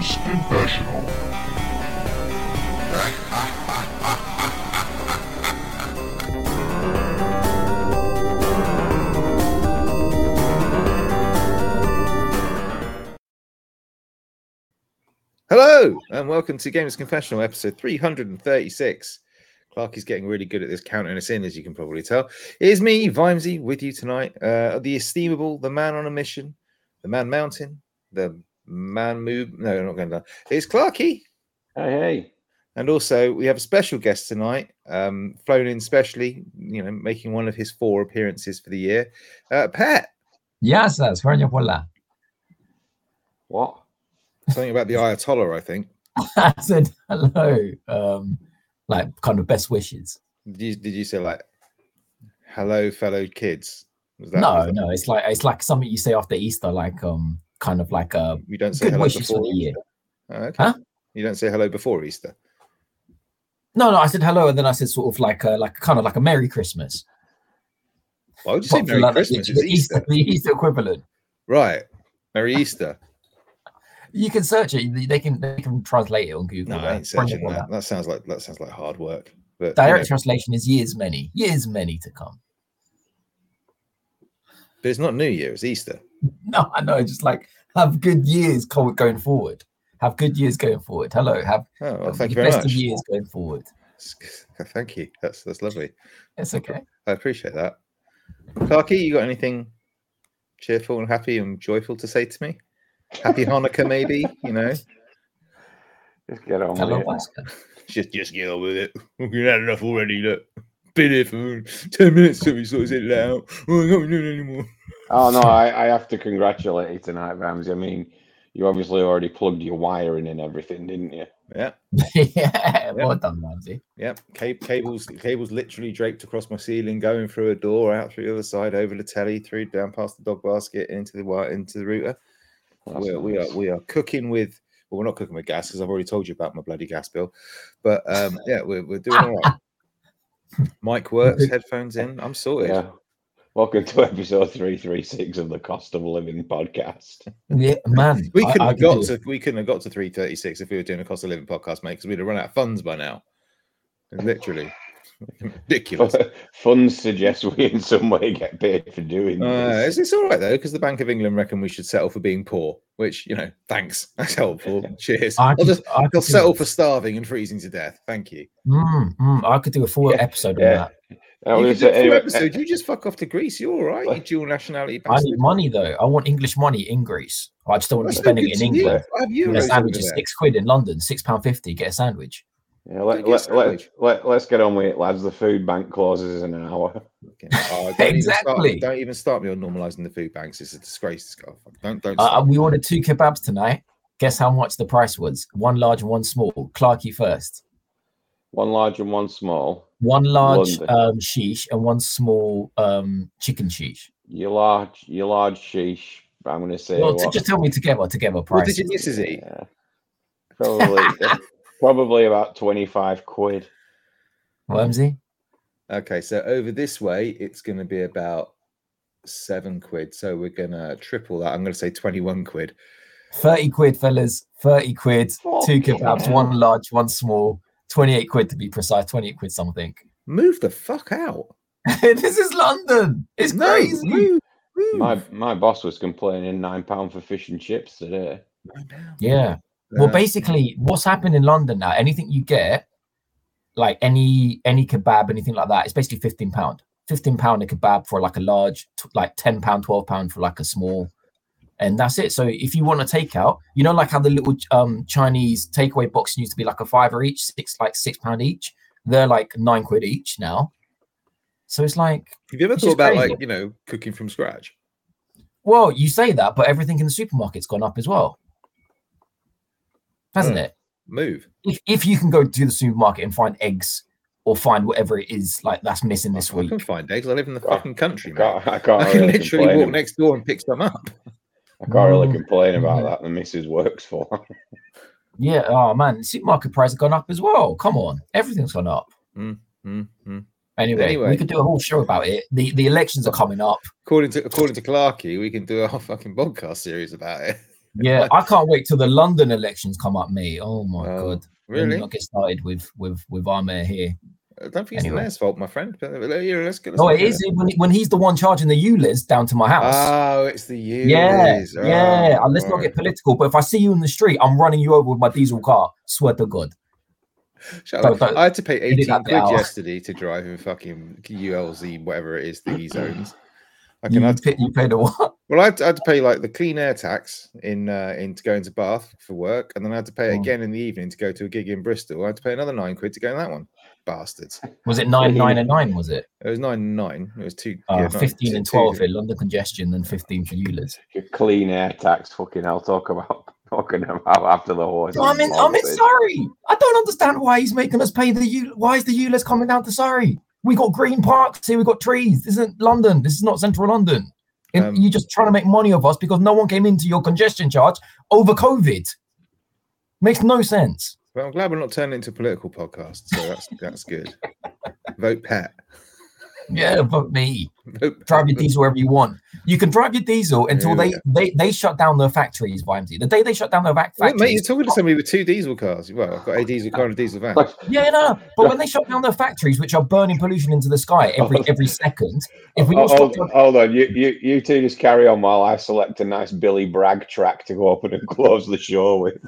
Games Confessional. Hello and welcome to Gamers Confessional episode 336. Clark is getting really good at this counting us in, as you can probably tell. It is me, Vimesy, with you tonight. Uh, the esteemable, the man on a mission, the man mountain, the Man Move. No, not going down. It's Clarky. Hey, hey. And also, we have a special guest tonight, um, flown in specially, you know, making one of his four appearances for the year. Uh, Pat. Yes, that's Pola. What? Something about the Ayatollah, I think. I said hello, um, like kind of best wishes. Did you, did you say like hello, fellow kids? no, no, it's like it's like something you say after Easter, like um, kind of like a you don't say hello before Easter. Oh, okay. Huh? You don't say hello before Easter. No, no, I said hello, and then I said sort of like a like kind of like a Merry Christmas. Why would you Popular, say Merry Christmas? It's Easter. Easter. The Easter equivalent. Right. Merry Easter. you can search it. They can they can translate it on Google. No, I ain't searching that. that. that. sounds like that sounds like hard work. But, Direct you know. translation is years many, years many to come. But it's not New Year, it's Easter. No, I know. Just like have good years going forward. Have good years going forward. Hello, have, Oh, well, have thank you the very best much. of years going forward. Thank you. That's that's lovely. It's okay. I appreciate that. Clarky, you got anything cheerful and happy and joyful to say to me? Happy Hanukkah, maybe. You know, Just get on Hello, with it. Just just get on with it. We've had enough already. Look, been here for ten minutes till we sort of said it out. Oh, I can't do it anymore. Oh no, I, I have to congratulate you tonight, Ramsey. I mean, you obviously already plugged your wiring and everything, didn't you? Yeah. yeah, well done, Ramsey. Yep, Ca- cables cables literally draped across my ceiling, going through a door, out through the other side, over the telly, through down past the dog basket, into the wi- into the router. That's We're, we are we are cooking with well, we're not cooking with gas because I've already told you about my bloody gas bill. But um, yeah, we're we're doing all right. Mic works, headphones in. I'm sorted. Yeah. Welcome to episode three three six of the Cost of Living podcast. Yeah, man. We couldn't I have got do- to we couldn't have got to 336 if we were doing a cost of living podcast, mate, because we'd have run out of funds by now. Literally. Ridiculous. Funds suggest we in some way get paid for doing Uh, this. it's, it's all right though, because the Bank of England reckon we should settle for being poor, which you know, thanks. That's helpful. Cheers. I I'll just I I'll could do- settle for starving and freezing to death. Thank you. Mm, mm, I could do a full Yeah, episode yeah. on that. I you was could do gonna a say, full anyway, episode. You just fuck off to Greece. You're all right. You dual nationality. I need money though. I want English money in Greece. I just don't want to That's be spending it in to you. England. I have Get a sandwich is six quid in London, six pound fifty. Get a sandwich. Yeah, let, Take your let, sandwich. let, let, let's get on with it, lads. The food bank closes in an hour. Okay. Oh, don't Even Exactly. start, don't even start me on normalising the food banks. It's a disgrace. This guy. Don't don't. Uh, we ordered two kebabs tonight. Guess how much the price was? One large and one small. Clarky first. One large and one small. One large London. um, sheesh and one small um, chicken sheesh. Your large, your large sheesh. I'm going to say Well, what? just tell me together, together what prices. did your missus eat? Yeah. Probably, probably about twenty-five quid. Wormsy? Okay, so over this way, it's going to be about seven quid. So we're going to triple that. I'm going to say 21 quid. 30 quid, fellas. 30 quid. Two Fucking kebabs, hell. one large, one small. 28 quid to be precise. 28 quid something. Move the fuck out. this is London. It's No, crazy. move, move. My my boss was complaining nine pound for fish and chips today. Yeah. Well, basically, what's happened in London now? Anything you get, like any any kebab, anything like that, it's basically fifteen pound. Fifteen pound a kebab for like a large, like ten pound, twelve pound for like a small, and that's it. So if you want to take out, you know, like how the little um Chinese takeaway box used to be like a fiver each, six like six pound each. They're like nine quid each now. So it's like, Have you ever thought about crazy. like you know cooking from scratch? well, you say that, but everything in the supermarket's gone up as well, hasn't Hmm. it? Move. if, if you can go to the supermarket and find eggs or find whatever it is like that's missing this I week. can find eggs. I live in the fucking country, I man. can't, I can't I can really literally complain. walk next door and pick some up. I can't really Mm. complain about Mm. that. The missus works for. Yeah, oh man, supermarket prices have gone up as well. Come on, everything's gone up. Mm, mm. Anyway, Anyway. we could do a whole show about it. The the elections are coming up. According to according to Clarky, we can do a whole fucking podcast series about it. Yeah, I can't wait till the London elections come up, me. Oh my Oh, god. Let me Really? Not get started with with with our mayor here. I don't think it's Anyway. the mayor's fault, my friend. Uh, let's get. let's Oh, look it at when, when he's the one charging the ULEZ down to my house. Oh, it's the you. yeah, yeah. Oh, and let's not right. get political, but if I see you in the street, I'm running you over with my diesel car. Swear to God. Shut Don't- up. don't- I had to pay edit 18 quid yesterday to drive in fucking ULEZ, whatever it is, the E zones. I can you, have pay, you pay the what? well, I had, to, I had to pay like the clean air tax in uh, in to go into Bath for work, and then I had to pay it Oh. again in the evening to go to a gig in Bristol. I had to pay another nine quid to go in that one. Bastards. Was it nine, nine, and nine? Was it? It was nine nine. It was two. Uh, yeah, nine- 15 two- and 12 different- for London congestion, and 15 for ULEZ. Your clean air tax, fucking hell. Talk about talking about after the horse. I'm in, I'm in Surrey. I don't understand why he's making us pay the U. Why is the ULEZ coming down to Surrey? We got green parks here. We got trees. This isn't London. This is not central London. Um, you're just trying to make money of us because no one came into your congestion charge over COVID. Makes no sense. Well, I'm glad we're not turning into a political podcast, so that's that's good. Vote Pat. Yeah, vote me. Vote Drive your diesel wherever you want. You can drive your diesel until they Yeah. they they shut down their factories, Vimesy. The day they shut down their vac- Wait, factories. mate, you're talking to somebody with two diesel cars. Well, I've got a diesel car and a diesel van. Yeah, no, but when they shut down their factories, which are burning pollution into the sky every every second, if we Oh, all stop, hold, hold on, you, you you two just carry on while I select a nice Billy Bragg track to go open and close the show with.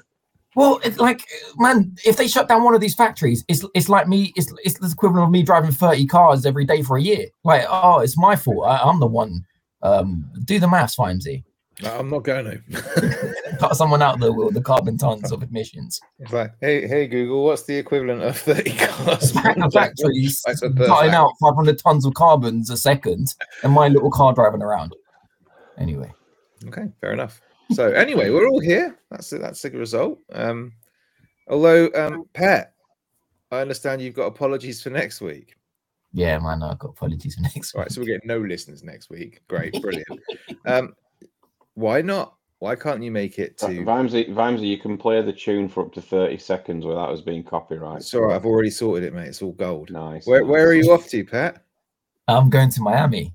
Well, it's like, man, if they shut down one of these factories, it's it's like me, it's it's the equivalent of me driving thirty cars every day for a year. Like, oh, it's my fault. I, I'm the one. Um, do the maths, Vimesy. No, I'm not going to. Cut someone out there with the carbon tons of emissions. it's like, hey, hey, Google, what's the equivalent of 30 cars? The factories cutting out 500 tons of carbons a second, and my little car driving around. Anyway, Okay, fair enough. So anyway, we're all here. That's that's the result. Um, although, um, Pat, I understand you've got apologies for next week. yeah, man, I've got apologies for next All right, week. so we get no listeners next week. Great, brilliant. Um, why not? Why can't you make it to? Vimesy, Vimesy, you can play the tune for up to 30 seconds without us being copyright. It's all right. I've already sorted it, mate. It's all gold. Nice. Where Where are you off to, Pat? I'm going to Miami.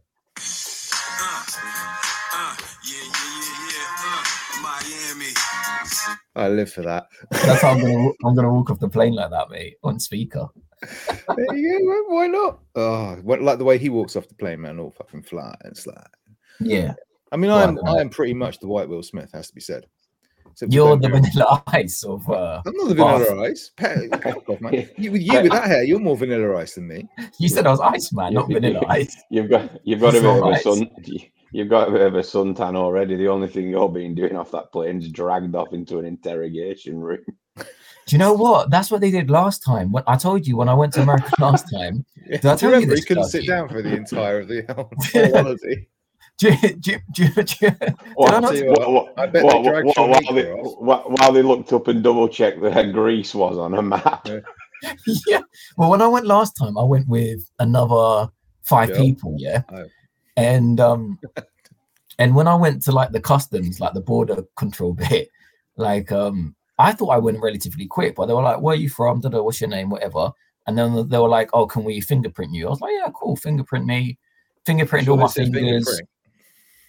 I live for that. That's how I'm gonna I'm gonna walk off the plane like that, mate, on speaker. there you go. Why why not? Oh, what, like the way he walks off the plane, man, all fucking flat. It's like, Yeah, I mean, Well, I'm uh, I am pretty much the White Will Smith, has to be said. Except you're the vanilla ice of. Uh, I'm not the Bath. vanilla ice. Pat, off, man. You, with you with that hair, you're more vanilla ice than me. you said I was ice man, not vanilla ice. You've got you've got a It's bit of a sun. You've got a bit of a suntan already. The only thing you're being doing off that plane is dragged off into an interrogation room. Do you know what? That's what they did last time. When I told you when I went to America last time. Yeah. Did I Do you tell you remember he this, couldn't Clarky? sit down for the entire of the whole whole holiday. Do you, do you, do you, do you, I What- not- tell what, I bet they What- dragged what- while, they, off. while- while they looked up and double checked where Greece was on a map. Yeah. yeah. Well, when I went last time, I went with another five Yeah. people. Yeah. Oh. And um, and when I went to like the customs, like the border control bit, like um, I thought I went relatively quick, but they were like, "Where are you from? Da-da, what's your name? Whatever." And then they were like, "Oh, can we fingerprint you?" I was like, "Yeah, cool. Fingerprint me." Fingerprint Sure all my fingers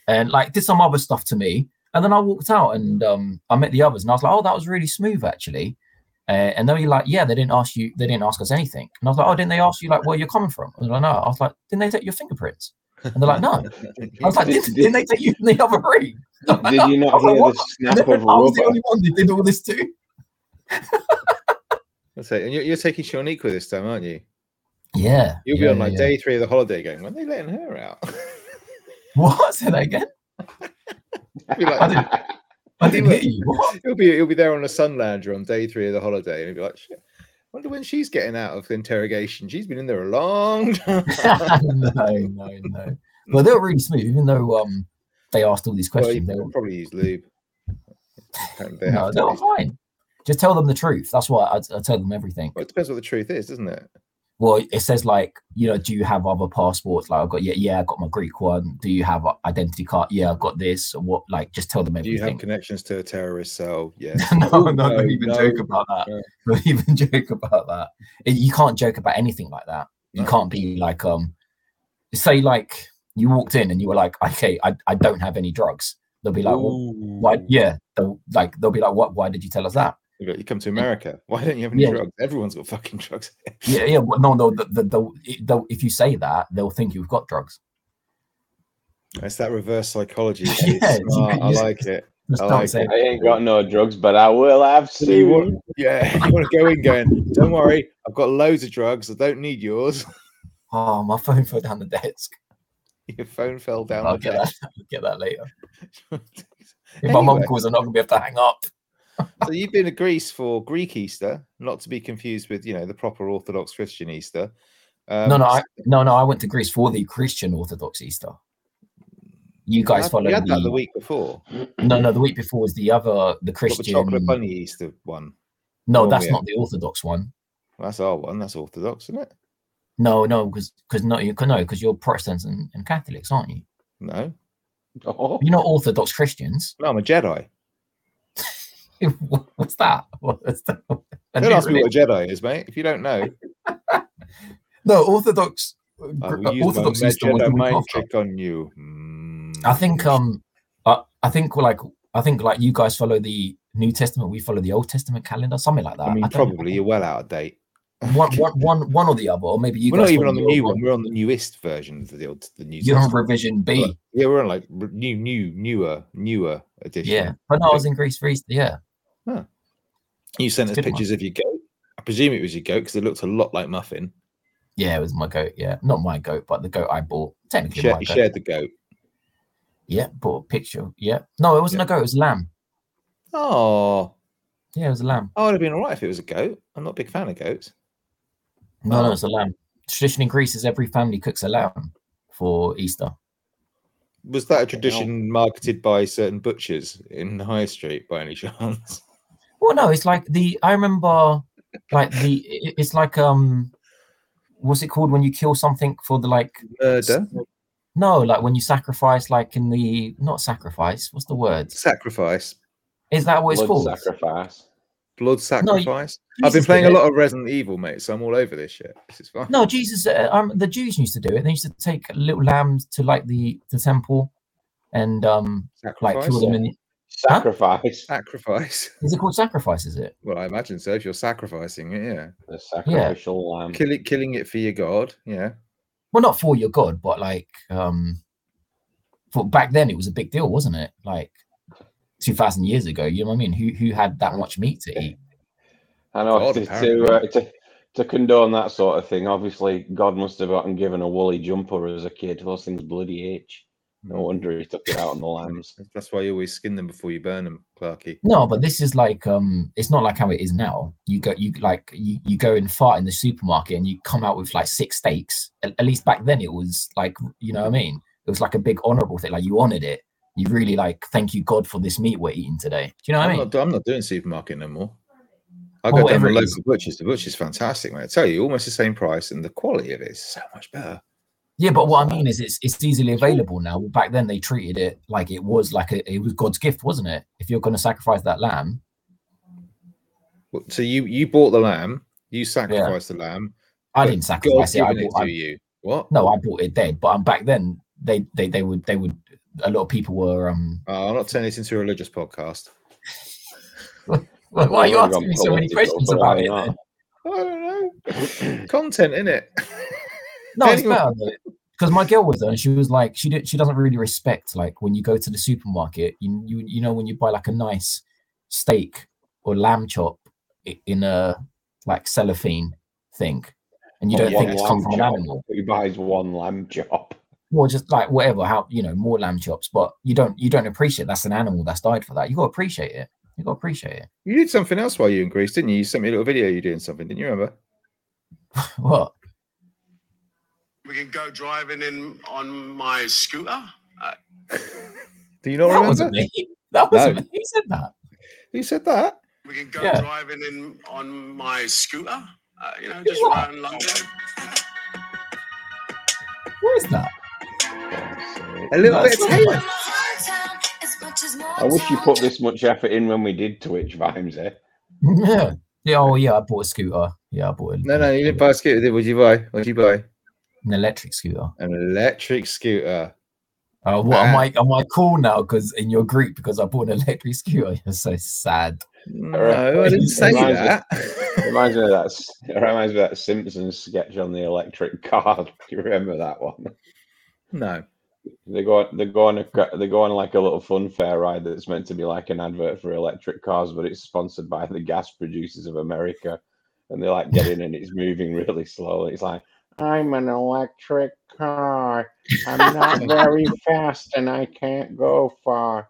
and like did some other stuff to me. And then I walked out and um, I met the others and I was like, oh, that was really smooth actually. Uh, and they were like, yeah, they didn't ask you, they didn't ask us anything. And I was like, oh, didn't they ask you like where you're coming from? I was like, no. I was like, didn't they take your fingerprints? And they're like, no. I was like, Did- didn't, didn't they take you in the other room? Did you not was like, hear what? the snap of I was the only one that did all this too. That's it. And you're, you're taking Shaniqua this time, aren't you? Yeah. You'll be yeah, on like yeah. day three of the holiday going, when are they letting her out? What? Say that again. Be like- I didn't, I didn't hear you. What? he'll be he'll be there on a sun lounger on day three of the holiday, and he'll be like, Shit, wonder when she's getting out of the interrogation. She's been in there a long time. no, no, no. Well, they were really smooth, even though um they asked all these questions. you they were probably use lube. They no, they were fine. Just tell them the truth. That's why I, I tell them everything. Well, it depends what the truth is, doesn't it? Well, it says like, you know, do you have other passports? Like, I've got yeah, yeah, I got my Greek one. Do you have identity card? Yeah, I've got this. Or what? Like, just tell them Do you have everything. connections to a terrorist cell? Yeah. no, Oh, no, don't even no, joke about that. no. Don't even joke about that. You can't joke about anything like that. You No. can't be like, um, say like you walked in and you were like, okay, I, I don't have any drugs. They'll be like, well, why? Yeah, they'll like they'll be like, "What? Why did you tell us that?" You got- you come to America. Why don't you have any Yeah. drugs? Everyone's got fucking drugs. Yeah, yeah. Well, no, no. The, the, the, they'll, if you say that, they'll think you've got drugs. It's that reverse psychology. Yeah, It's you I use- like it. Just I like say. I ain't got no drugs, but I will have So you want, soon. yeah, you want to go in going, don't worry, I've got loads of drugs. I don't need yours. Oh, my phone fell down the desk. Your phone fell down I'll the get desk. that. I'll get that later. If my mum Anyway. calls, I'm not gonna be able to hang up. So you've been to Greece for Greek Easter, not to be confused with, you know, the proper Orthodox Christian Easter. Um, no, no, I, no, no. I went to Greece for the Christian Orthodox Easter. You guys had- followed you had that the the, week before. no, no. The week before was the other, the Got the Christian. chocolate bunny Easter one. No, Oh, that's yeah. not the Orthodox one. That's our one. That's Orthodox, isn't it? No, no, because because no, you can no, because you're Protestants and, and Catholics, aren't you? No, Oh, You're not Orthodox Christians. no, I'm a Jedi. What's that? What's that? Don't ask me what a? Jedi is, mate. If you don't know, No, Orthodox. I uh, will use Orthodox my Jedi mind trick on you. Mm. I think um I, I think like I think like you guys follow the New Testament, we follow the Old Testament calendar, something like that. I mean, don't- probably you're well out of date. one, one, one, one or the other, or maybe you we're guys not even on the new one. We're on the newest version of the old, the new. You're on revision B. Yeah, we're on like new, new, newer, newer edition. Yeah, but no, I was in Greece for Easter. Yeah, You sent us Good one. pictures of your goat. I presume it was your goat because it looked a lot like Muffin. yeah, it was my goat. Yeah, not my goat, but the goat I bought. Technically, shared, my you goat. shared the goat. Yeah, bought a picture. Yeah, no, it wasn't Yeah. a goat. It was a lamb. Oh, Yeah, it was a lamb. I would have been all right if it was a goat. I'm not a big fan of goats. No, Oh. no, it's a lamb. Tradition in Greece is every family cooks a lamb for Easter. Was that a tradition marketed by certain butchers in High Street by any chance? Well, no, it's like the I remember like the it's like um what's it called when you kill something for the like Murder, no like when you sacrifice like in the not sacrifice what's the word sacrifice, is that what it's blood called sacrifice. blood sacrifice. I've been playing a lot of Resident Evil, mate, so I'm all over this shit. This is fine. no jesus uh, um the jews used to do it they used to take little lambs to like the the temple and um like sacrifice. kill them in Sacrifice. Sacrifice. is it called sacrifice is it Well, I imagine so. If you're sacrificing it, yeah, The sacrificial lamb. Kill it, killing it for your god, yeah. well not for your god but like um for back then it was a big deal wasn't it like 2000 years ago you know what i mean who who had that much meat to eat I know God, to, to, uh, to to condone that sort of thing. Obviously, God must have gotten given a woolly jumper as a kid. Those things bloody itch. No wonder he took it out on the lambs. That's why you always skin them before you burn them, Clarky. no but this is like um it's not like how it is now you go you like you, you go and fart in the supermarket and you come out with like six steaks at, at least back then it was like you know what i mean it was like a big honorable thing like you honored it you really like thank you god for this meat we're eating today do you know what i I'm mean not, I'm not doing supermarket no more. I Well, go down whatever the local butchers. The butcher's fantastic, man. I tell you, almost the same price, and the quality of it is so much better. Yeah, but what I mean is it's it's easily available now. Back then they treated it like it was like a, it was God's gift, wasn't it? If you're going to sacrifice that lamb, So you you bought the lamb, you sacrificed the lamb. I didn't sacrifice it. I given it bought, to I, you. What? no, I bought it dead. But um, back then they they they would they would a lot of people were um. Oh, I'm not turning this into a religious podcast. Why are you asking me so many questions about it? then? I don't know. Content in it. No, it's better because my girl was there and she was like she did, she doesn't really respect like when you go to the supermarket you you you know when you buy like a nice steak or lamb chop in a like cellophane thing and you don't think it's come from an animal He buys one lamb chop. or just like whatever how you know more lamb chops but you don't you don't appreciate that's an animal that's died for that you got to appreciate it you got to appreciate it You did something else while you were in Greece, didn't you? You sent me a little video. You doing something, didn't you remember? what We can go driving in on my scooter. Uh, Do you not that remember? wasn't me that wasn't me who said that Who said that? we can go Yeah. driving in on my scooter. Uh, you know, just What? around London. what is that A little No, bit of not Taylor. I wish you put this much effort in when we did Twitch Vimes, eh? yeah yeah oh yeah i bought a scooter yeah i bought a, No, no, you didn't buy a scooter. Did what did you buy? What did you buy? An electric scooter An electric scooter. Uh, what am I? Am I cool now? Because in your group, because I bought an electric scooter. You're so sad. No, I didn't say Reminds that. It reminds me of that. s- It reminds me of that Simpsons sketch on the electric car. Do you remember that one? no. They go, they go on a, they go on like a little fun fair ride that's meant to be like an advert for electric cars, but it's sponsored by the gas producers of America, and they like get in and it's moving really slowly. It's like, I'm an electric car. I'm not very fast and I can't go far.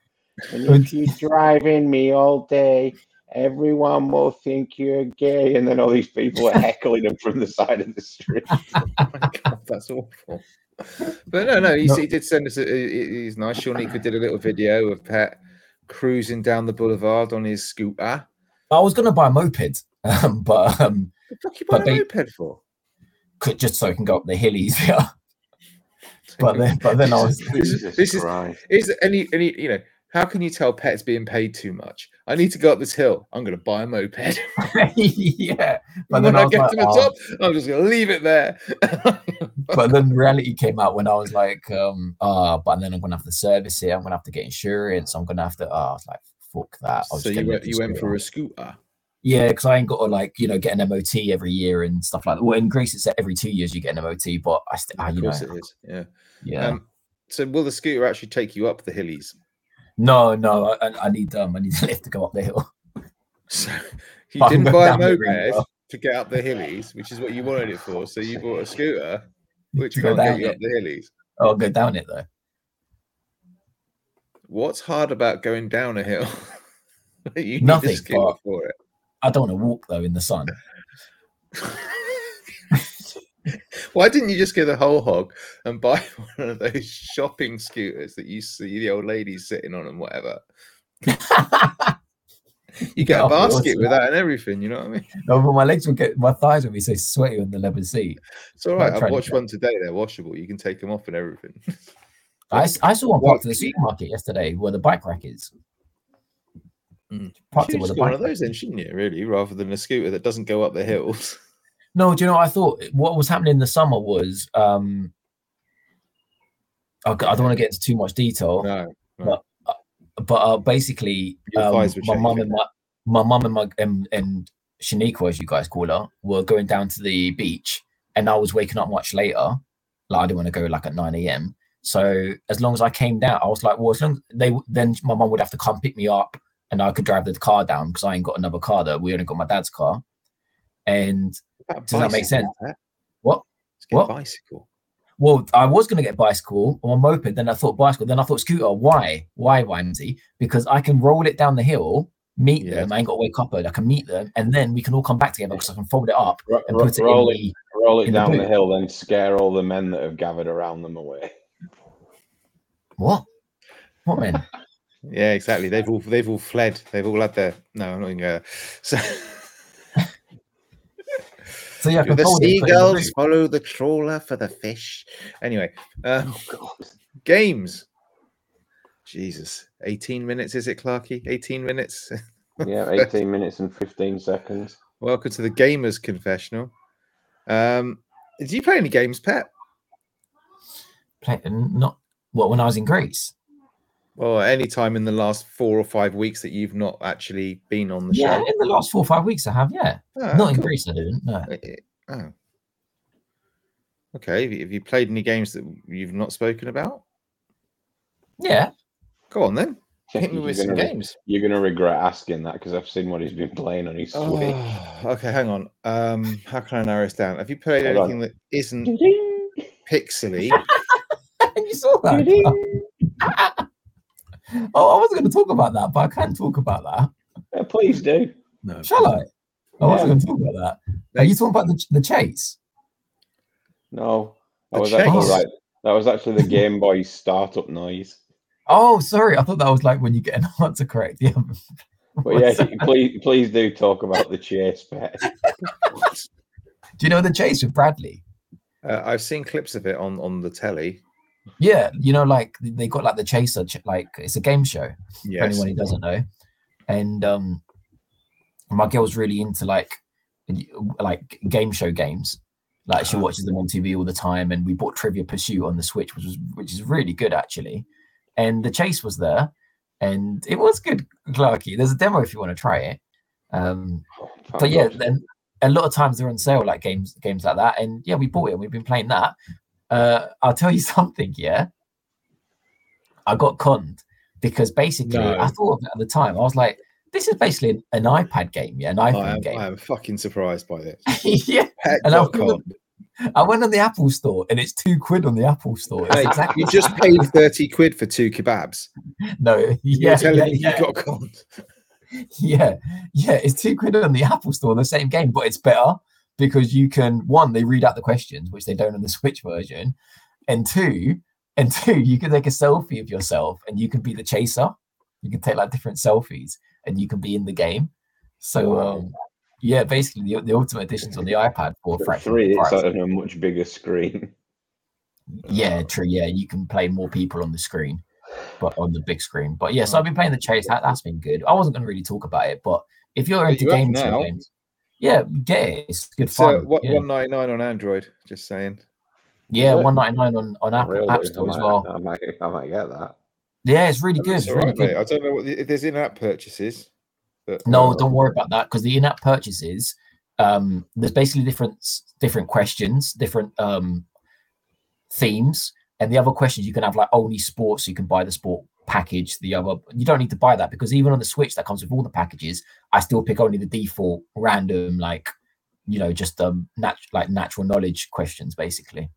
And if you drive in me all day, everyone will think you're gay. And then all these people are heckling him from the side of the street. Oh my God, that's awful. But no, no, he, No. he did send us. A, he's nice. Shaniqua did a little video of Pet cruising down the boulevard on his scooter. I was gonna buy a moped, um, but um, What the fuck you But buying a they- moped for? Could just so I can go up the hill easier. But then, but then I was This is- Jesus this is- Christ. Is there any any you know? How can you tell Pet's being paid too much? I need to go up this hill. I'm going to buy a moped. yeah. But and then when I I, get like, to the oh. top, I'm just going to leave it there. but then reality came out when I was like, um, ah, but then I'm gonna have to service it. I'm gonna have to get insurance. I'm gonna have to. Oh, I was like, fuck that. I'll so you went, you went for a scooter. Yeah, because I ain't got to like you know get an MOT every year and stuff like that. Well, in Greece it's every two years you get an MOT, but I still, Of you know, course it is. Yeah. yeah. Um, so will the scooter actually take you up the hillies? no, no, I, I- need um, I need a lift to go up the hill. So you didn't buy a moped to get up the hillies, which is what you wanted it for. So you bought a scooter, which go can't get down you it. up the hillies. I'll go down it though. What's hard about going down a hill? you need a Nothing, scooter but- for it. I don't want to walk though in the sun. Why didn't you just get the whole hog and buy one of those shopping scooters that you see the old ladies sitting on and whatever? You get a basket with that and everything. You know what I mean? no, but my legs would get, my thighs would be so sweaty on the leather seat. It's all right. I've watched one today. They're washable. You can take them off and everything. I, I saw one parked at the supermarket yesterday where the bike rack is. Mm. Parked it Should just one of those rack then, is. shouldn't you? Really, rather than a scooter that doesn't go up the hills. No, do you know what I thought? What was happening in the summer was um I, I don't want to get into too much detail, No. but uh, basically um, my mum and my my mum and my and, and Shaniqua, as you guys call her, were going down to the beach, and I was waking up much later. Like I didn't want to go like at nine a.m. So as long as I came down, I was like, well, as long they then my mum would have to come pick me up, and I could drive the car down because I ain't got another car. There, we only got my dad's car, and Does that make sense? What? Let's get What? a bicycle. Well, I was going to get bicycle or a moped. Then I thought bicycle. Then I thought scooter. Why? Why, Vimesy? Because I can roll it down the hill, meet Yeah. them. I ain't got to wake up early. I can meet them, and then we can all come back together because I can fold it up and ro- put it roll, in it, the. roll it in the down the boot. hill, then scare all the men that have gathered around them away. What? What man? Yeah, exactly. They've all they've all fled. They've all had their no. I'm not even gonna. So So yeah, the fold it, put it in the seagulls follow the trawler for the fish. Anyway, um, God. games. Jesus, 18 minutes is it, Clarky? 18 minutes. Yeah, 18 minutes and 15 seconds. Welcome to the Gamers Confessional. Um, did you play any games, Pet? Play- Not what when I was in Greece. Or any time in the last four or five weeks that you've not actually been on the Yeah, show? in the last four or five weeks I have. Yeah, Ah, not in. Greece I didn't. No. Oh. Okay. Have you, played any games that you've not spoken about? Yeah. Go on then. Hit me You're with some gonna re- games. You're going to regret asking that because I've seen what he's been playing on his Switch. Oh, okay, hang on. Um, how can I narrow this down? Have you played Hold on. anything that isn't pixely? you saw that. oh, I wasn't going to talk about that, but I can talk about that. Yeah, please do. No. Shall I? I wasn't Yeah. going to talk about that. Are you talking about the, the chase? No, that The was actually right. That was actually the Game Boy startup noise. Oh, sorry. I thought that was like when you get an answer correct. Yeah. But yeah, please, please do talk about the chase pet. Do you know the chase with Bradley? Uh, I've seen clips of it on on the telly. Yeah, you know, like they got like the chaser, like it's a game show. For anyone who doesn't know, and um, my girl's really into like like game show games, Like she Ah. watches them on TV all the time, and we bought Trivia Pursuit on the Switch, which was which is really good actually. And the chase was there, and it was good, Clarky. There's a demo if you want to try it. Um, but yeah, then a lot of times they're on sale, like games games like that. And yeah, we bought it. and We've been playing that. Uh, I'll tell you something. Yeah, I got conned because basically No. I thought of it at the time. I was like, this is basically an, an iPad game, yeah, an I iPhone am, game. I am fucking surprised by this. yeah, Heck, And I dot was- I went on the Apple Store and it's two quid on the Apple Store. Mate, exactly you just paid 30 quid for two kebabs. no, You're telling yeah, me yeah. you got conned. yeah, yeah, it's two quid on the Apple Store, the same game, but it's better because you can one, they read out the questions, which they don't on the Switch version, and two, and two, you can take a selfie of yourself and you can be the chaser. You can take like different selfies and you can be in the game. So um yeah, basically the, the ultimate edition's on the iPad for a For fraction three, it's on a much bigger screen. Yeah, true. Yeah, you can play more people on the screen, but on the big screen. But yeah, so I've been playing the chase. That, that's been good. I wasn't going to really talk about it, but if you're into you games, games, yeah, get it. It's good So fun. what yeah, 199 on Android, just saying. yeah Is one ninety nine on on Apple Really? App I Store as well. I might, I might get that. Yeah, it's really good. It's It's really right, mate. good. I don't know what the, if there's in-app purchases. But No, uh, don't worry about that because the in-app purchases, um, there's basically different different questions, different um themes, and the other questions you can have like only sports. So you can buy the sport package. The other you don't need to buy that because even on the Switch that comes with all the packages, I still pick only the default random like you know just um nat- like natural knowledge questions basically.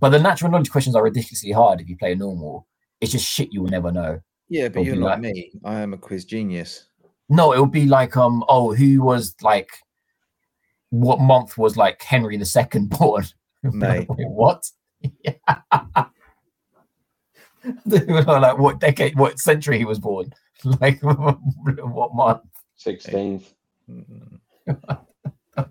But the natural knowledge questions are ridiculously hard if you play a normal. It's just shit you will never know. Yeah, but you're like- me. I am a quiz genius. No, it would be like um oh who was like what month was like Henry the Second born? Mate. Wait, what? like what decade, what century he was born? Like what month? 16th. Mm.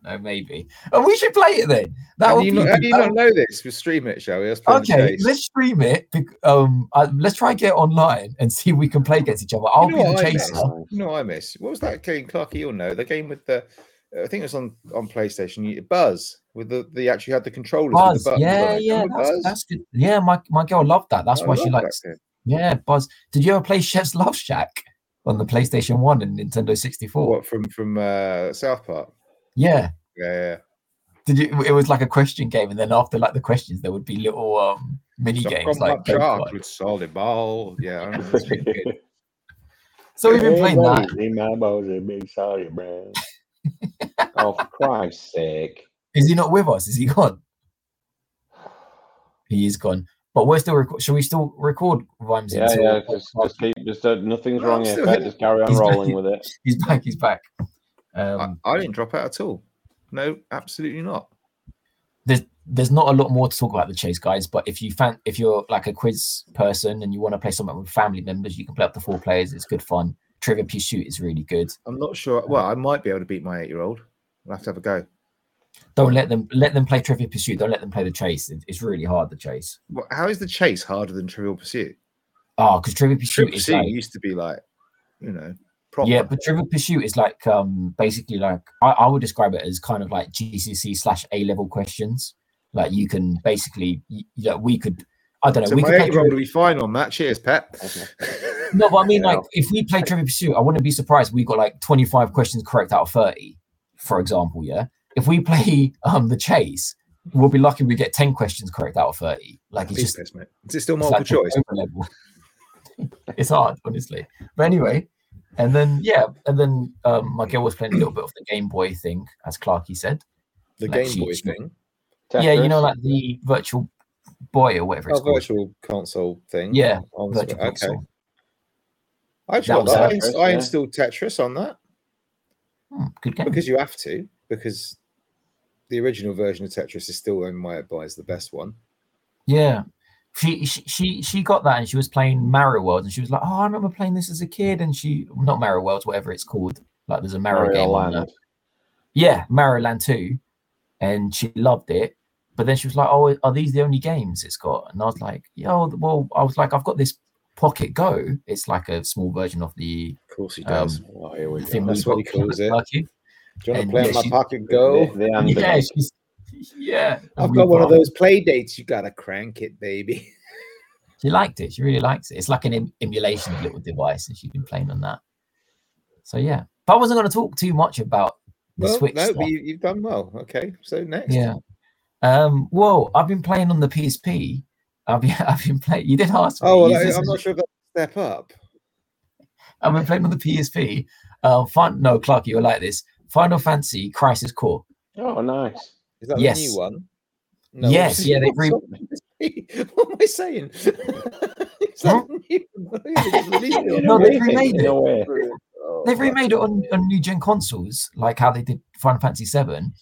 No, maybe. Oh, we should play it then. That How would do you, be not, how do you not know this? We'll stream it, shall we? Let's Okay, let's stream it. Um, uh, let's try and get online and see if we can play against each other. I'll know be the I chaser. missed? You know what I miss? What was that game, Clarky? You'll know the game with the. I think it was on on PlayStation. you- Buzz with the they actually had the controllers. Buzz, with the yeah, it. yeah, Remember that's, Buzz? that's good. Yeah, my, my girl loved that. That's I why she likes. game. Yeah, Buzz. Did you ever play Chef's Love Shack on the PlayStation One and Nintendo sixty four? What from from uh, South Park? Yeah. Yeah, yeah. Did you? It was like a question game, and then after like the questions, there would be little um mini Suck games like. my Go-Kart. chocolate solid ball. Yeah, I remember this being good. So we've been playing that. In my balls, a big sorry, bro. oh, for Christ's sake. Is he not with us? Is he gone? He is gone. But we're still. Record- Should we still record Rhymes? Yeah, yeah. Just, just keep, just uh, nothing's No, wrong I'm here. here. Just carry on He's back. rolling with it. He's back. He's back. I, Um, I didn't drop out at all. No, absolutely not. there's there's not a lot more to talk about the chase, guys. But if you fan, if you're like a quiz person and you want to play something with family members, you can play up to four players. It's good fun. Trivia Pursuit is really good. I'm not sure. Well, I might be able to beat my eight-year-old. I'll have to have a go. Don't let them let them play Trivial Pursuit. Don't let them play the chase. It's really hard the chase. Well, how is the chase harder than Trivial Pursuit? Oh, because Trivia Pursuit Trivial is Pursuit like used to be like, you know, proper. yeah, but Trivial Pursuit is like um basically like I, I would describe it as kind of like GCSE slash A level questions. Like you can basically y- you know, we could I don't know so we my could play eight-year-old will be fine on that. Cheers, Pet. No, but I mean, Yeah. like, if we play Trivia Pursuit, I wouldn't be surprised we got like 25 questions correct out of 30, for example. Yeah. If we play um the chase, we'll be lucky we get 10 questions correct out of 30. Like, it's just piss, mate. Is it still it's multiple like choice? it's hard, honestly. But anyway, and then, yeah, and then um, my girl was playing a little bit of the Game Boy thing, as Clarky said. The like Game she- Boy she- thing. Yeah, you know, like the virtual boy or whatever it's Oh, called. virtual console thing. Yeah, on the- Virtual okay. console. I That tried was that. I, Tetris, ins- I yeah. installed Tetris on that Hmm, good game. because you have to. Because the original version of Tetris is still, in my advice, the best one. Yeah. She, she she she got that and she was playing Mario World and she was like, Oh, I remember playing this as a kid. And she not Mario World, whatever it's called. Like there's a Mario, Mario game. on Land. there. Yeah, Mario Land 2. And she loved it. But then she was like, Oh, are these the only games it's got? And I was like, Yo, well, I was like, I've got this Pocket Go. It's like a small version of the Of course he Um, does. Oh, here we go. That's what he calls it. Lucky. Do you want and to play yeah, on my pocket go? Yeah, she's yeah. I've got one of those Playdates. You gotta crank it, baby. She liked it. She really likes it. It's like an em- emulation little device, and she's been playing on that. So yeah, but I wasn't going to talk too much about the Well, Switch. no, stuff. but you, you've done well. Okay, so next. Yeah. Um. Well, I've been playing on the PSP. I've been. I've been playing. You did ask me. Oh, well, I, I'm not sure a step up. I've been playing on the PSP. Uh, fun. No, Clark, you will like this. Final Fantasy Crisis Core. Oh, nice. Is that Yes. the new one? Yes, yeah, they what's re- on PSP? What am I saying? Is that new? They just released it on No, the they've remade it. No way. Oh, They've remade it on, on new gen consoles, like how they did Final Fantasy Seven.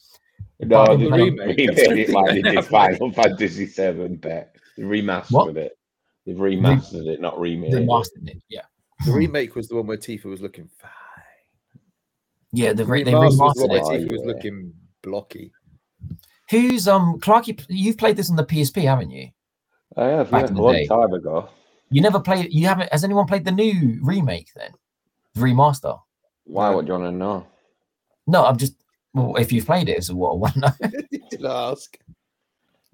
No, they the remade remake- it like they Yeah. did Final Fantasy Seven, but They remastered What? it. They've remastered it, not remade They it. it. Yeah. The remake was the one where Tifa was looking fine. Yeah, The they, re- they remaster was the remastered one it. Tifa was looking blocky. Who's um Clark? You, you've played this on the PSP, haven't you? I have, Back yeah, a long day. time ago. You never played. You haven't. Has anyone played the new remake then? Remaster? Why? No. What do you want to know? No, I'm just. Well, if you've played it, it's a what I want to know. Did I ask?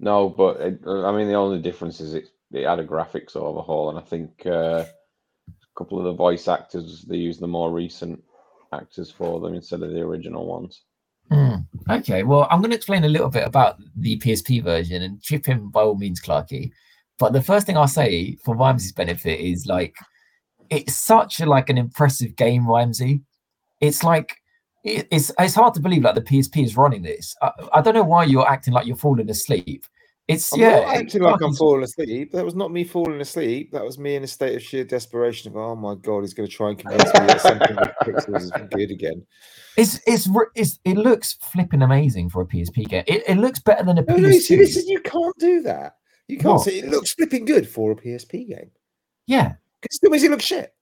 No, but it, I mean the only difference is it it had a graphics overhaul, and I think uh, a couple of the voice actors they use the more recent actors for them instead of the original ones. Hmm. Okay, well, I'm going to explain a little bit about the PSP version and chip in by all means, Clarky. But the first thing I'll say for Rhymes's benefit is like, it's such a like an impressive game, Rhymesy. It's like it, it's it's hard to believe like the PSP is running this. I, I don't know why you're acting like you're falling asleep. It's I'm yeah, acting like I'm falling asleep. That was not me falling asleep. That was me in a state of sheer desperation of, oh my god, he's going to try and convince me that something with pixels is good again. It's it's it's it looks flipping amazing for a PSP game. It, it looks better than a No, no, see, PS2. this is, you can't do that. You can't What? say it looks flipping good for a PSP game. Yeah. Because it still makes it look shit.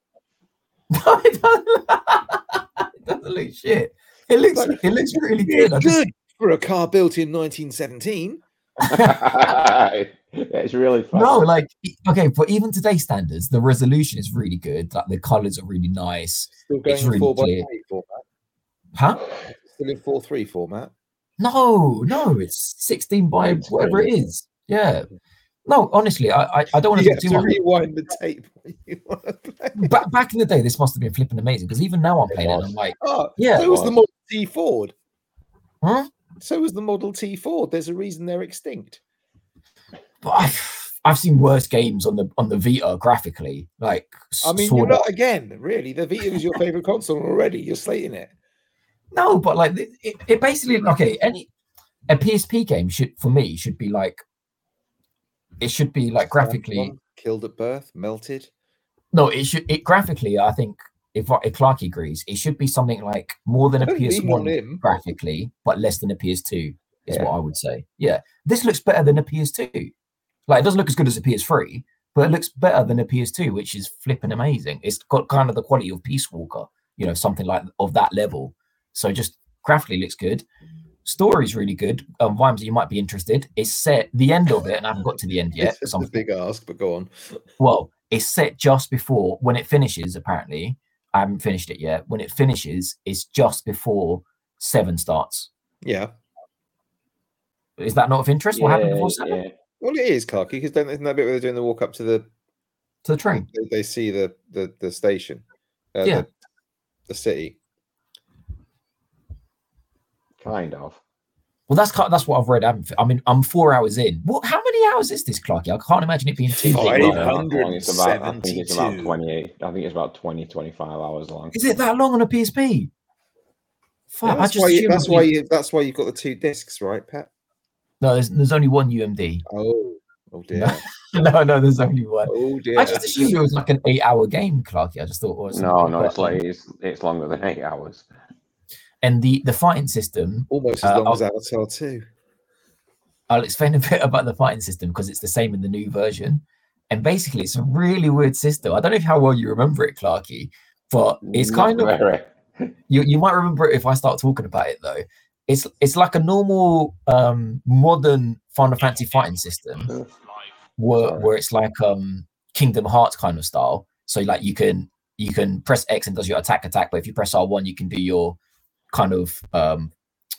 No, it doesn't, it doesn't look shit. It looks Like, it looks really good. It's just- good for a car built in 1917. it's really fun. no, like okay, but even today's standards, the resolution is really good. Like the colors are really nice. Still going It's in really four by eight format. Huh? Still in 4 3 format. No, no, it's 16 by It's whatever it is. Yeah. No, honestly, I I, I don't want to get do to much. rewind the tape when you play. Back, back in the day, this must have been flipping amazing because even now I'm playing it and. I'm like, Oh, Yeah, Who was the was. Model T Ford. huh? So was the Model T Ford. There's a reason they're extinct. But I've, I've seen worse games on the on the Vita graphically. Like I mean, you're of- not again, really. The Vita was your favorite console already. You're slating it. No, but like it, it, it basically okay. Any a PSP game should for me should be like it should be like graphically. Killed at birth, melted. No, it should it graphically. I think if if Clark agrees, it should be something like more than a Don't lean on PS1 graphically, but less than a PS2 is Yeah. what I would say. Yeah, this looks better than a PS2. Like it doesn't look as good as a PS3, but it looks better than a PS2, which is flipping amazing. It's got kind of the quality of Peace Walker, you know, something like of that level. So just graphically looks good. Story's really good. Um, Vimes, you might be interested. It's set the end of it, and I haven't got to the end yet. It's a big ask, but go on. well, it's set just before when it finishes. Apparently, I haven't finished it yet. When it finishes, it's just before seven starts. Yeah. Is that not of interest? What happened before seven? yeah. Well, it is, Clarky, because don't isn't that bit where they're doing the walk up to the To the train. they, they see the the, the station, uh, Yeah. the, the city. Kind of. Well, that's kind that's what I've read. I, haven't, I mean, I'm four hours in. What? How many hours is this, Clarky? I can't imagine it being too Five. I like don't that. know how long it's about. I think it's about 72. 28. I think it's about 20, 25 hours long. Is it that long on a PSP? Fuck, Yeah, I that's just why. you, that's why you, that's why you've got the two discs, right, Pat? No, there's, there's only one UMD. Oh, oh dear. no, no, there's only one. Oh dear. I just assumed it was like an eight-hour game, Clarky. I just thought it was. No, no, it's like it's, it's longer than eight hours. And the the fighting system almost as uh, long as I'll- Avatar two. I'll explain a bit about the fighting system because it's the same in the new version. And basically, it's a really weird system. I don't know if how well you remember it, Clarky, but it's Not kind of you, you might remember it if I start talking about it though. It's it's like a normal um modern Final Fantasy fighting system where, Sorry. where it's like um Kingdom Hearts kind of style. So like you can you can press X and does your attack attack, but if you press R1, you can do your kind of um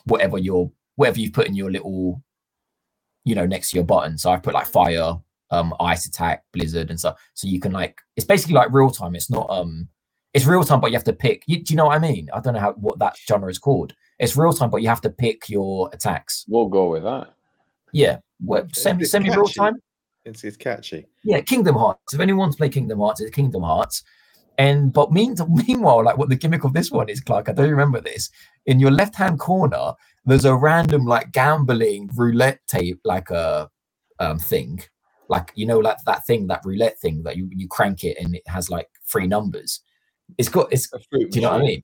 whatever your whatever you've put in your little you know, next to your button. So I put like fire, um, ice attack, blizzard, and stuff. So you can like it's basically like real time. It's not um it's real time, but you have to pick. You, do you know what I mean? I don't know how what that genre is called. It's real time, but you have to pick your attacks. We'll go with that. Yeah, what, semi It's semi real time. It's, it's catchy. Yeah, Kingdom Hearts. If anyone's played Kingdom Hearts, it's Kingdom Hearts. And but mean, meanwhile, like what the gimmick of this one is, Clark, I don't remember this. In your left hand corner, there's a random like gambling roulette tape, like a um thing, like you know, like that thing, that roulette thing that you you crank it and it has like three numbers. It's got it's do you know what I mean?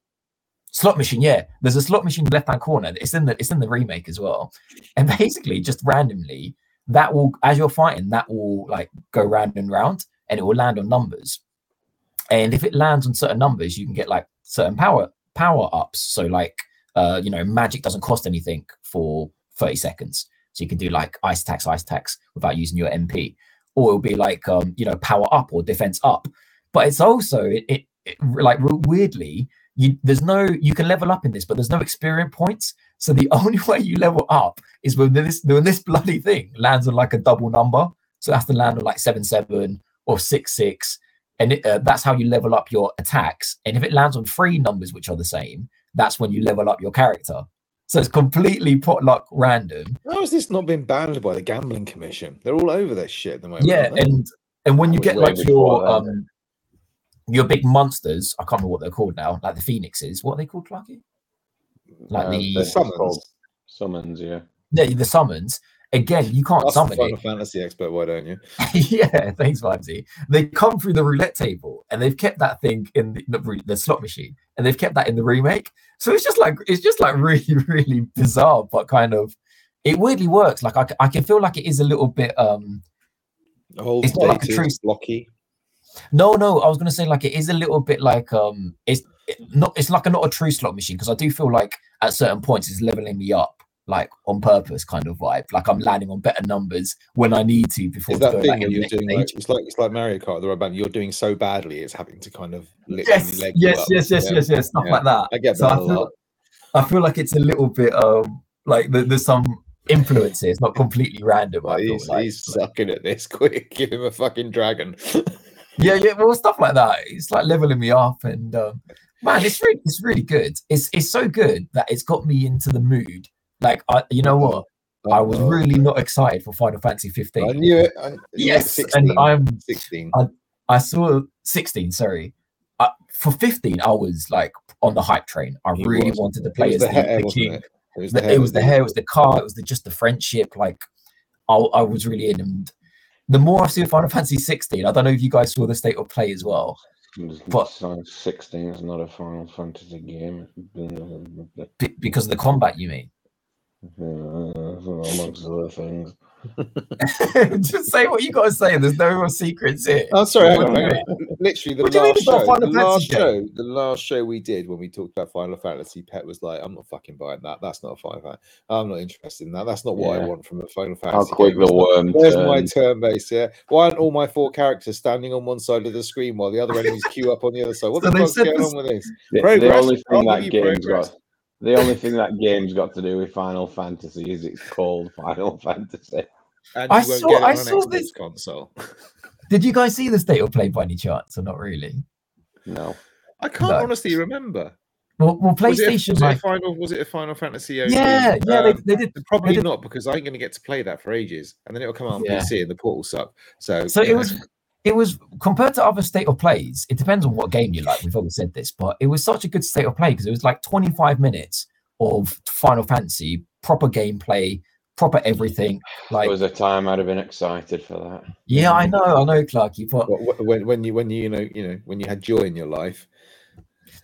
Slot machine, yeah. There's a slot machine left hand corner. It's in the it's in the remake as well. And basically, just randomly, that will as you're fighting, that will like go round and round, and it will land on numbers. And if it lands on certain numbers, you can get like certain power power ups. So like uh, you know, magic doesn't cost anything for 30 seconds. So you can do like ice attacks, ice attacks without using your MP. Or it'll be like um, you know, power up or defense up. But it's also it, it, it like weirdly, you there's no you can level up in this, but there's no experience points. So the only way you level up is when this when this bloody thing lands on like a double number. So it has to land on like seven seven or six six, and it, uh, that's how you level up your attacks. And if it lands on three numbers which are the same, that's when you level up your character. So it's completely potluck random. How has this not been banned by the Gambling Commission? They're all over this shit at the moment. Yeah, and and when you get like your then. um your big monsters, I can't remember what they're called now, like the phoenixes. What are they called, Clarky? Like Uh, the- they're Summons. Summons, yeah. Yeah, the summons. Again, you can't Ask summon Final it. Fantasy expert, why don't you? yeah, thanks, Vimesy. They come through the roulette table and they've kept that thing in the, the, the slot machine and they've kept that in the remake. So it's just like it's just like really, really bizarre, but kind of it weirdly works. Like I, I can feel like it is a little bit um It's not like a true- blocky. no, no, I was gonna say like it is a little bit like um it's it- not it's like a not a true slot machine because I do feel like at certain points it's leveling me up like on purpose kind of vibe. Like I'm landing on better numbers when I need to before Is that thing like, where in the you're doing like it's like it's like Mario Kart, the rubber band, you're doing so badly it's having to kind of yes, leg yes, yes, yes, Yeah. yes, yes, stuff Yeah. like that. I get So that I a feel, lot. I feel like it's a little bit um like there- there's some influence here. It's not completely random. I Like, he's, like. sucking at this. Quick, give him a fucking dragon. yeah, yeah, well, stuff like that. It's like leveling me up, and um, man, it's really, it's really good. It's it's so good that it's got me into the mood. Like, I, you know what? I was really not excited for Final Fantasy 15. I knew it. I, Yes, 16, and I'm 16. I saw 16, sorry. Uh, for 15, I was like on the hype train. I It really was. wanted to play as the the, hair, the king. it? It was The- it was the hair, it was the car, it was the, just the friendship. Like, I, I was really in. And the more I've seen Final Fantasy 16, I don't know if you guys saw the state of play as well. But 16 is not a Final Fantasy game. Because of the combat, you mean? Amongst other things. Just say what you got to say. There's no more secrets here. Oh, sorry. Hang on, hang on. Literally, the What do you mean last show, the last Fantasy show, the last show we did when we talked about Final Fantasy, Pet was like, "I'm not fucking buying that. That's not a Final Fantasy. I'm not interested in that. That's not what I want from a Final Fantasy." How quick game. the It's not- worm Where's my turn base here? Why aren't all my four characters standing on one side of the screen while the other enemies queue up on the other side? What So the fuck's going this- on with this? The, the only thing that give you game's got the only thing that game's got to do with Final Fantasy is it's called Final Fantasy. And I won't saw- get it I on saw Xbox this- console. Did you guys see the state of play by any chance, or not really? No. I can't No. honestly remember. Well, well Was it, a, PlayStation, was, it a like, final? Was it a Final Fantasy? only, yeah, yeah, they, um, they did. Probably did- not because I ain't going to get to play that for ages, and then it'll come out on Yeah. PC and the portal suck. So, So you it was it was compared to other state of plays. It depends on what game you like. We've always said this, but it was such a good state of play because it was like 25 minutes of Final Fantasy, proper gameplay, proper everything. There Like, was a time I'd have been excited for that. yeah, I know, I know, Clarky, but wh- wh- when when you when you you know you know when you had joy in your life.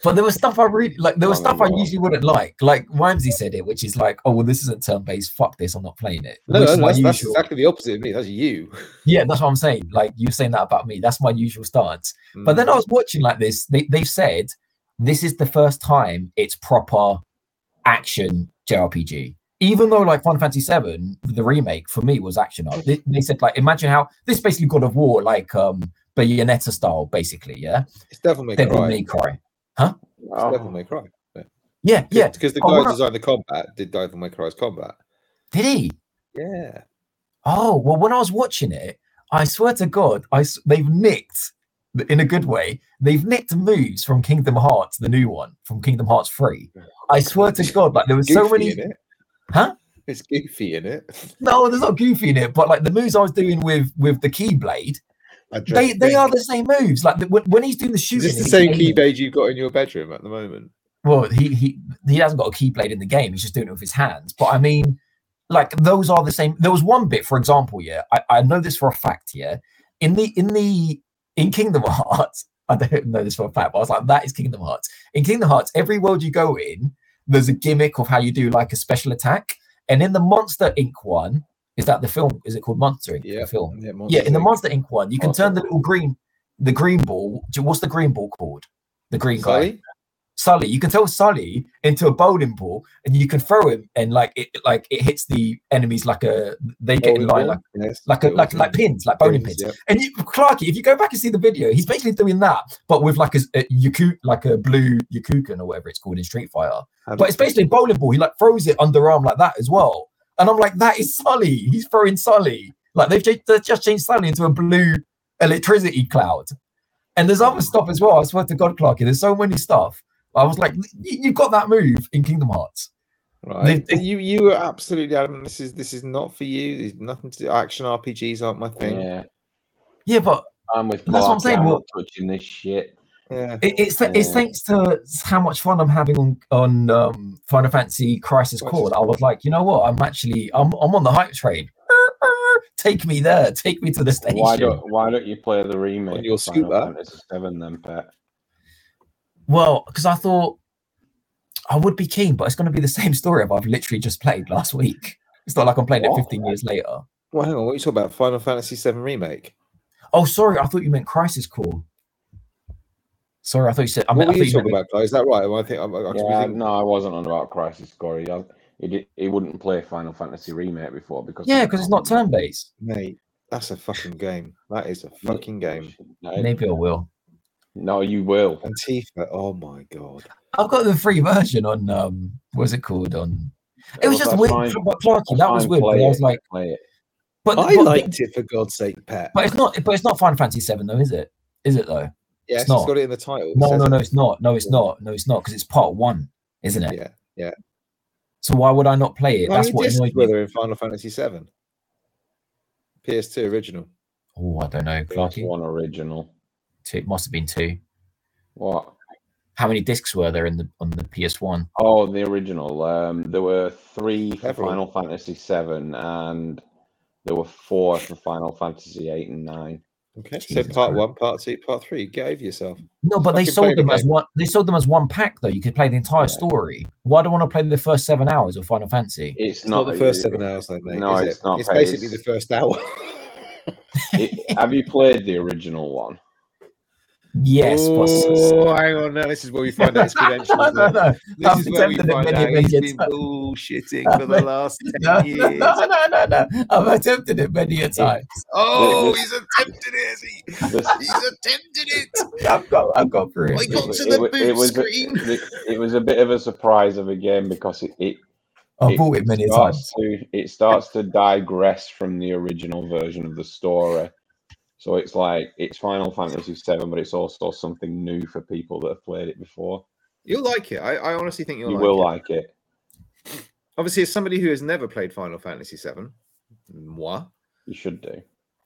But there was stuff I really like. There was stuff I usually wouldn't like. Like Vimesy said it, which is like, oh well, this isn't turn based. Fuck this, I'm not playing it. No, Which no, is my that's, that's usual. exactly the opposite of me. That's you. Yeah, that's what I'm saying. Like you're saying that about me. That's my usual stance. But then I was watching like this. They they've said this is the first time it's proper action JRPG. Even though like Final Fantasy VII, the remake for me was action art. They, they said like imagine how this basically God of War like um Bayonetta style basically. Yeah, it's Devil May Devil Cry. May Cry. It's Oh, Devil May Cry. Yeah, yeah. because the Oh, guy what who a- designed the combat did Devil May Cry's combat. Did he? Yeah, Oh well, when I was watching it, I swear to God, I they've nicked in a good way. They've nicked moves from Kingdom Hearts, the new one from Kingdom Hearts Three. I swear to God, like there was so many. Huh? It's goofy in it. No, there's not goofy in it, but like the moves I was doing with with the Keyblade, I they they are the same moves. Like when, when he's doing the Is shooting, this the same keyblade you've got in your bedroom at the moment? Well, he he he hasn't got a keyblade in the game. He's just doing it with his hands. But I mean, like those are the same. There was one bit, for example, yeah, I, I know this for a fact. Yeah, in the in the in Kingdom Hearts, I don't know this for a fact, but I was like, that is Kingdom Hearts. In Kingdom Hearts, every world you go in, there's a gimmick of how you do like a special attack. And in the Monster Inc. one, is that the film? Is it called Monster Inc. Yeah. The film. Yeah, Yeah, in the Monster Inc. one, you can Monster turn the little green, the green ball. What's the green ball called? The green guy. Sully? Sully. You can tell Sully into a bowling ball, and you can throw him, and like it, like it hits the enemies like a they get in line like Yes, like a like like pins, like bowling pins. yeah. And you, Clarky, if you go back and see the video, he's basically doing that, but with like a, a Yaku, like a blue Yakukan or whatever it's called in Street Fighter. But it's basically a bowling ball. He like throws it underarm like that as well. And I'm like, that is Sully. He's throwing Sully. Like they've, cha- they've just changed Sully into a blue electricity cloud. And there's other stuff as well. I swear to God, Clarky, there's so many stuff. I was like, "You- you've got that move in Kingdom Hearts. Right. They- you you were absolutely adamant. This is this is not for you. There's nothing to do. Action RPGs aren't my thing. Yeah, Yeah, but I'm with. That's what I'm saying, I'm well- touching this shit. Yeah. it, it's th- it's thanks to how much fun I'm having on on um, Final Fantasy Crisis Crisis Core. I was like, you know what? I'm actually I'm I'm on the hype train. Take me there. Take me to the station. Why don't Why don't you play the remake? your of Final scooter? Seven then, Pet? Well, because I thought I would be keen, but it's going to be the same story of I've literally just played last week. It's not like I'm playing it 15 years later. Well, hang on. What are you talking about? Final Fantasy VII remake. Oh, sorry, I thought you meant Crisis Core. Sorry, I thought you said. I what meant, I were thought you you talking meant, about, Clay? Is that right? Am I think I'm, I'm Yeah, confusing- no, I wasn't on about Crisis Core. He, he, wouldn't play Final Fantasy remake before because Yeah, because it's not turn based. mate. That's a fucking game. That is a fucking game. Maybe I will. no, you will. Antifa. Oh my god. I've got the free version on um, what's it called? On it was Well, just weird. fine. But Clarky, that was weird. but I was like, play it. but, I but, liked it for God's sake, Pat. but it's not. But it's not Final Fantasy Seven though, is it? Is it though? Yes, it's it's not. got it in the title. No, no, no, it's not. No, it's not. No, it's not because it's part one, isn't it? Yeah. Yeah. So why would I not play it? How That's what discs annoyed were me. there in Final Fantasy VII? PS2 original. Oh, I don't know, That's Clarky. one original. Two, it must have been two. What? How many discs were there in the on the PS One? Oh, the original. Um, there were three for Several. Final Fantasy Seven, and there were four for Final Fantasy Eight and Nine. Okay. so part Christ. one, part two, part three. Get over yourself. No, but they sold them as one. They sold them as one pack though. You could play the entire Yeah. story. Why do I want to play the first seven hours of Final Fantasy? It's, It's not, the first seven hours, though, mate. No, is it's it? not, It's Pat, basically it's- the first hour. it- have you played the original one? Yes, Oh, hang on. No, this is where we find out his credentials. no, no, no. This I've is where we attempted it find many, out he's a been bullshitting for the last 10 No, years. no, no, no, no. I've attempted it many a time. Oh, he's attempted it, he? He's attempted it. I've got, I've got through I it. got it, to the boot it was a, screen. it, it was a bit of a surprise of a game because it it, it bought it many times. to it starts to digress from the original version of the story. So it's like it's Final Fantasy VII, but it's also something new for people that have played it before. You'll like it. I, I honestly think you'll you like will it. like it. Obviously, as somebody who has never played Final Fantasy VII, moi, You should do.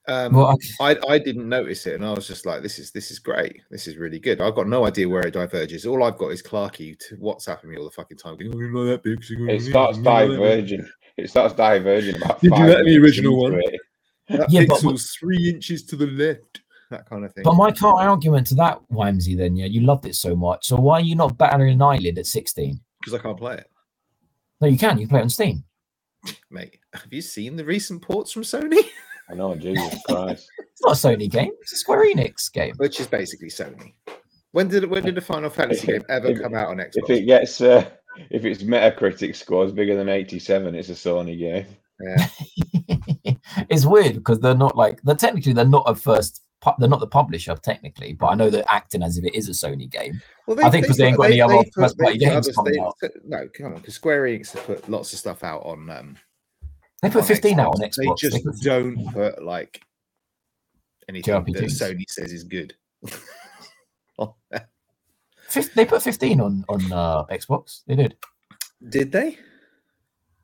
um, Well, I, I didn't notice it, and I was just like, "This is this is great. This is really good." I've got no idea where it diverges. All I've got is Clarky to WhatsApping me all the fucking time. Going, "Oh, you know that bit, 'cause you're It gonna- starts you know that diverging. It starts diverging about. Did you five like the original one? it. That Yeah, but- pixel's three inches to the left. That kind of thing. But my counter argument to that, Vimesy, then, yeah, you loved it so much. So why are you not battering an eyelid at 16? Because I can't play it, No, you can. You can play it on Steam. mate. Have you seen the recent ports from Sony? I know, Jesus Christ. It's not a Sony game. It's a Square Enix game. Which is basically Sony. When did when did a Final Fantasy game ever If- come out on Xbox? if it gets uh, if its Metacritic scores bigger than eighty seven, it's a Sony game. Yeah. it's weird because they're not like they're technically they're not a first they're not the publisher technically, but I know they're acting as if it is a Sony game. Well, I think 'cause they ain't got any other put- first-party games others- coming out. No, come on, because Square Enix have put lots of stuff out on um, They put on 15 out on Xbox. Xbox. They They just put- don't put like anything that Sony says is good. They put 15 on on uh, Xbox. They did. Did they?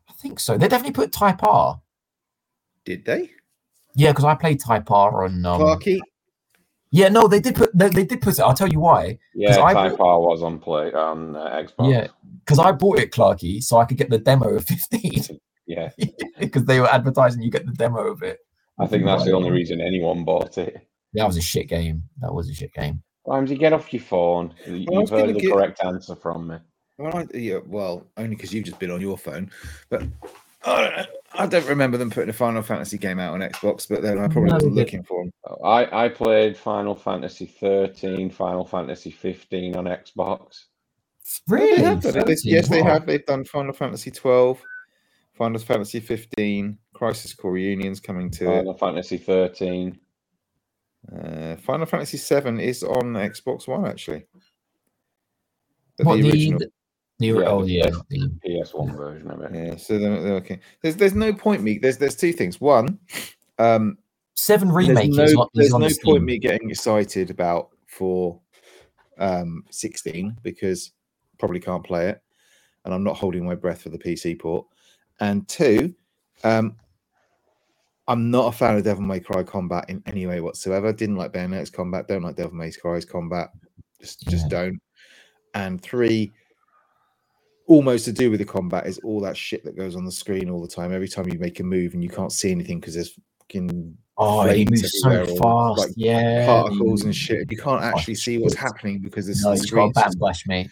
I think so. They definitely put Type-0. Did they? Yeah, because I played Type-0 on. Um, Clarky? yeah, no, they did put. They, they did put it. I'll tell you why. Yeah, I Type R was on play on uh, Xbox. Yeah, because I bought it, Clarky, so I could get the demo of 15. yeah. Because they were advertising you get the demo of it. I think that's the only reason anyone bought it. That was a shit game. That was a shit game. Ramsey, get off your phone. Well, you've heard the get- correct answer from me. Well, I, yeah, well, only because you've just been on your phone, but I don't. I don't remember them putting a Final Fantasy game out on Xbox. But then I probably wasn't looking for them. I, I played Final Fantasy 13, Final Fantasy 15 on Xbox. Really? They have done it. They- yes, they have. They've done Final Fantasy 12, Final Fantasy 15, Crisis Core Reunions coming to it. Final Fantasy 13. Uh, Final Fantasy 7 is on Xbox One actually. What, the the, original, the, the- Yeah, oh yeah, PS1 version of it. yeah. So they're, they're okay. There's there's no point me. There's there's two things. One, um, seven remakes. there's no, on, is there's no Steam. point me getting excited about for um 16 because probably can't play it and i'm not holding my breath for the pc port and two um i'm not a fan of devil may cry combat in any way whatsoever didn't like Bayonetta's combat don't like devil may cry's combat just just Yeah. don't and three almost to do with the combat is all that shit that goes on the screen all the time every time you make a move and you can't see anything because there's fucking Oh, he moves so or, fast. like, yeah, particles and shit. You can't actually see what's happening because this No, the he's got a mate.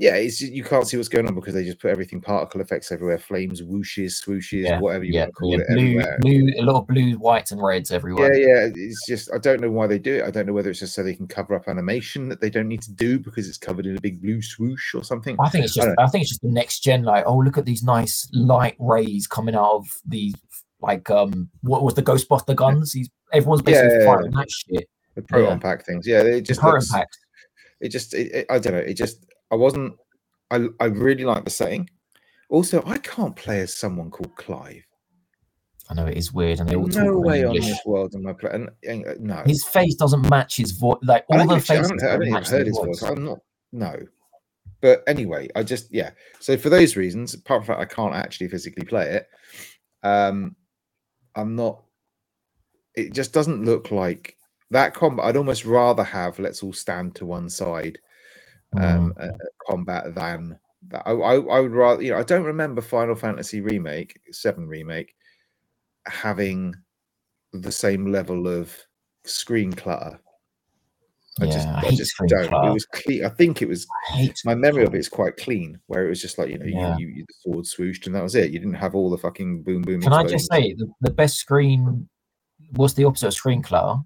Yeah, it's just, you can't see what's going on because they just put everything particle effects everywhere, flames, whooshes, swooshes, Yeah, whatever you Yeah, want to call yeah, it, blue, everywhere. blue, a lot of blue, whites, and reds everywhere. yeah. Yeah. It's just I don't know why they do it. I don't know whether it's just so they can cover up animation that they don't need to do because it's covered in a big blue swoosh or something. I think it's just, don't I, think it's just the next gen. Like, oh, look at these nice light rays coming out of the like, um, what was the Ghostbuster guns? He's everyone's basically firing that shit. The proton pack things, yeah, it just Current looks, pack. it just it, it- I don't know. It just I wasn't. I I really like the setting. Also, I can't play as someone called Clive. I know it is weird, and they all no in way on this world am I playing. No, His face doesn't match his voice. Like all the actually- I faces haven't, I haven't heard his voice. voice. I'm not. No, but anyway, I just yeah. So for those reasons, apart from the fact I can't actually physically play it, um, I'm not. It just doesn't look like that combat. I'd almost rather have let's all stand to one side um, Mm. combat than that. I, I I would rather you know I don't remember Final Fantasy remake seven remake having the same level of screen clutter. I Yeah, just, I I, just don't. It was clean. I think it was my memory of it is quite clean, where it was just like you know Yeah. you, you, you the sword swooshed and that was it. You didn't have all the fucking boom boom. Can I just say the, the best screen? What's the opposite of screen clutter?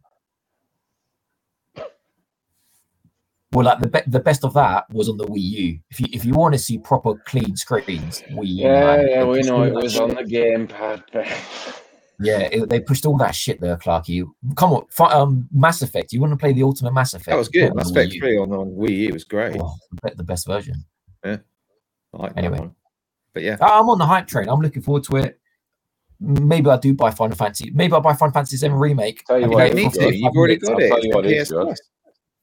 Well, like the be- the best of that was on the Wii U. If you if you want to see proper clean screens, Wii U. Yeah, man, yeah, we know it was shit. on the gamepad. Yeah, it, they pushed all that shit there, Clarky. Come on, fi- um, Mass Effect. You want to play the Ultimate Mass Effect? that was good. Mass Effect three on, on Wii U was great. Oh, bet the best version. I like anyway. that one. But yeah, I- I'm on the hype train. I'm looking forward to it. Maybe I do buy Final Fantasy. Maybe I'll buy Final Fantasy 7 remake. Tell you what, you need to. You've already got it. tell It's you the what is PS good. Plus.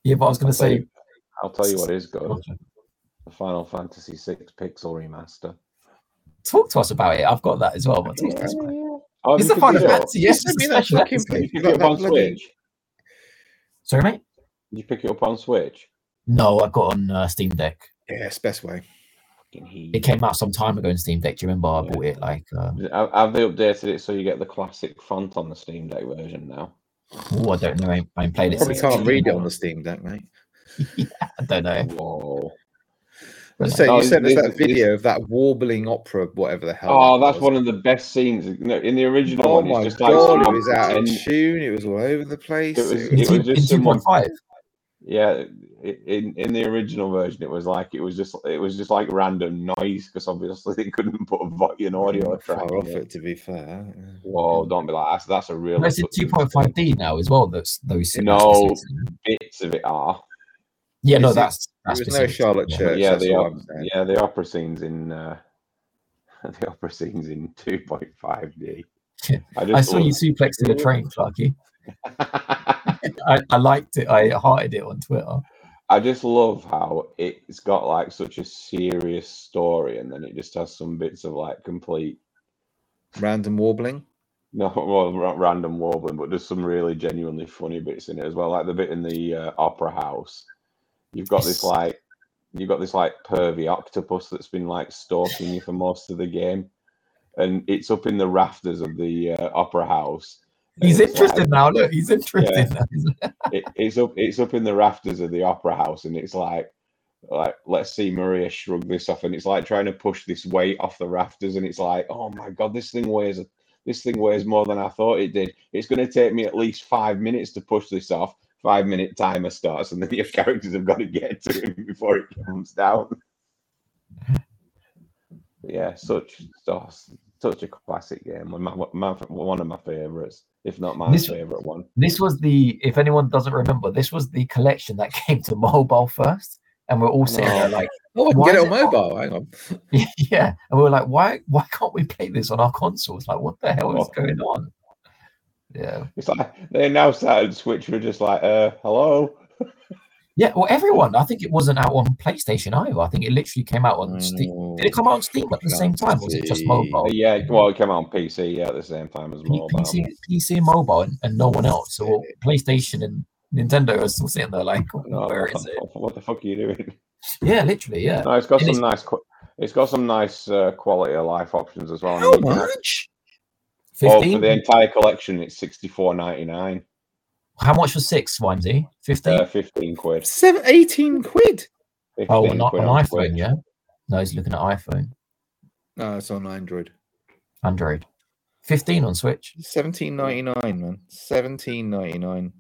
Yeah, but I was going to say. You- I'll tell you what is good. The Final Fantasy VI Pixel remaster. Talk to us about it. I've got that as well. But talk to us about it. Oh, It's you a pick Final it up? Fantasy. Yes, Send it's me a that special fucking. Did you You pick it up on Switch? Sorry, mate. Did you pick it up on Switch? No, I got on uh, Steam Deck. Yeah, it's best way. It came out some time ago in Steam Deck. Do you remember? I Yeah. bought it like. Uh, Have have they updated it so you get the classic font on the Steam Deck version now? oh, I don't know. I ain't, I ain't played it. Probably can't read it on the Steam Deck, mate. I don't know. Whoa. Let's say No, you sent us that video of that warbling opera, whatever the hell. Oh, that that's was. one of the best scenes. No, in the original Oh one, my it's just like god, it was out of tune. It was all over the place. It was- It In, it two, was just in someone- 2.5. Yeah, in in the original version, it was like it was just it was just like random noise because obviously they couldn't put a volume audio not track. far off in it, to be fair. Whoa, don't be like that's that's a real. No, It's in 2.5D now as well. Those those. No. those- bits of it are. Yeah, no, Is it- that's There that's was no. Charlotte Yeah. Church. yeah, the op- yeah the opera scenes in uh, the opera scenes in 2.5D. Yeah. I, I just saw you love- suplexed in a train, Clarky. I, I liked it. I hearted it on Twitter. I just love how it's got like such a serious story, and then it just has some bits of like complete Random warbling. no well, ra- random warbling, but there's some really genuinely funny bits in it as well. Like the bit in the uh, opera house, you've got this like you've got this like pervy octopus that's been like stalking you for most of the game, and it's up in the rafters of the uh, opera house. He's it's, like- interested now. Look, he's interested now. it, it's up it's up in the rafters of the opera house and it's like like let's see maria shrug this off and it's like trying to push this weight off the rafters and it's like oh my god this thing weighs this thing weighs more than i thought it did it's going to take me at least five minutes to push this off five minute timer starts and then your characters have got to get to him before it comes down yeah such such, such a classic game one of my, my, one of my favorites if not my This- favorite one This was the, if anyone doesn't remember, this was the collection that came to mobile first. And we're all sitting there Oh. like, Oh, I can get it is on it mobile. Hang on. yeah. And we were like, why why can't we play this on our consoles? Like, what the hell is Oh. going on? Yeah. It's like they announced that and Switch were just like, uh, hello. Yeah, well, everyone. I think it wasn't out on PlayStation either. I think it literally came out on Steam. Did it come out on Steam at the same time? Was it just mm, mobile? Yeah, well, it came out on PC yeah, at the same time as mobile. PC, PC and mobile, and, and no one else. So PlayStation and Nintendo are still sitting there like, where is it? What the fuck are you doing? Yeah, literally. Yeah. No, it's got and some it's... nice. Qu- it's got some nice uh, quality of life options as well. How much? 15? Oh, for the entire collection, it's sixty four ninety nine. How much for six, Vimesy? 15? Uh, 15 quid. Seven, 18 quid. 15 oh, not an iPhone, quid. yeah? No, he's looking at iPhone. No, it's on Android. Android. 15 on Switch. 17.99, man. 17.99.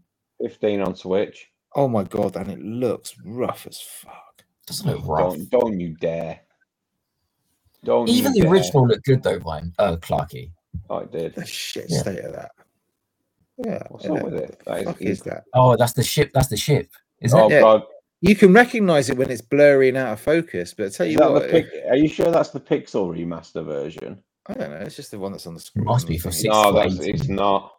15 on Switch. Oh my god, and it looks rough as fuck. Doesn't it rough? Don't, don't, you dare. Don't Even you the dare. original looked good though, Vine. Uh, Clarky. Oh, it did. The shit Yeah. state of that. Yeah. What's yeah. up with it? That is, fuck is that? Oh, that's the ship. That's the ship. Is oh it? Yeah. god, You can recognize it when it's blurry and out of focus, but I tell is you that what, the pic- Are you sure that's the Pixel remaster version? I don't know. It's just the one that's on the screen. It Must be for thing. Six no, that's it's not.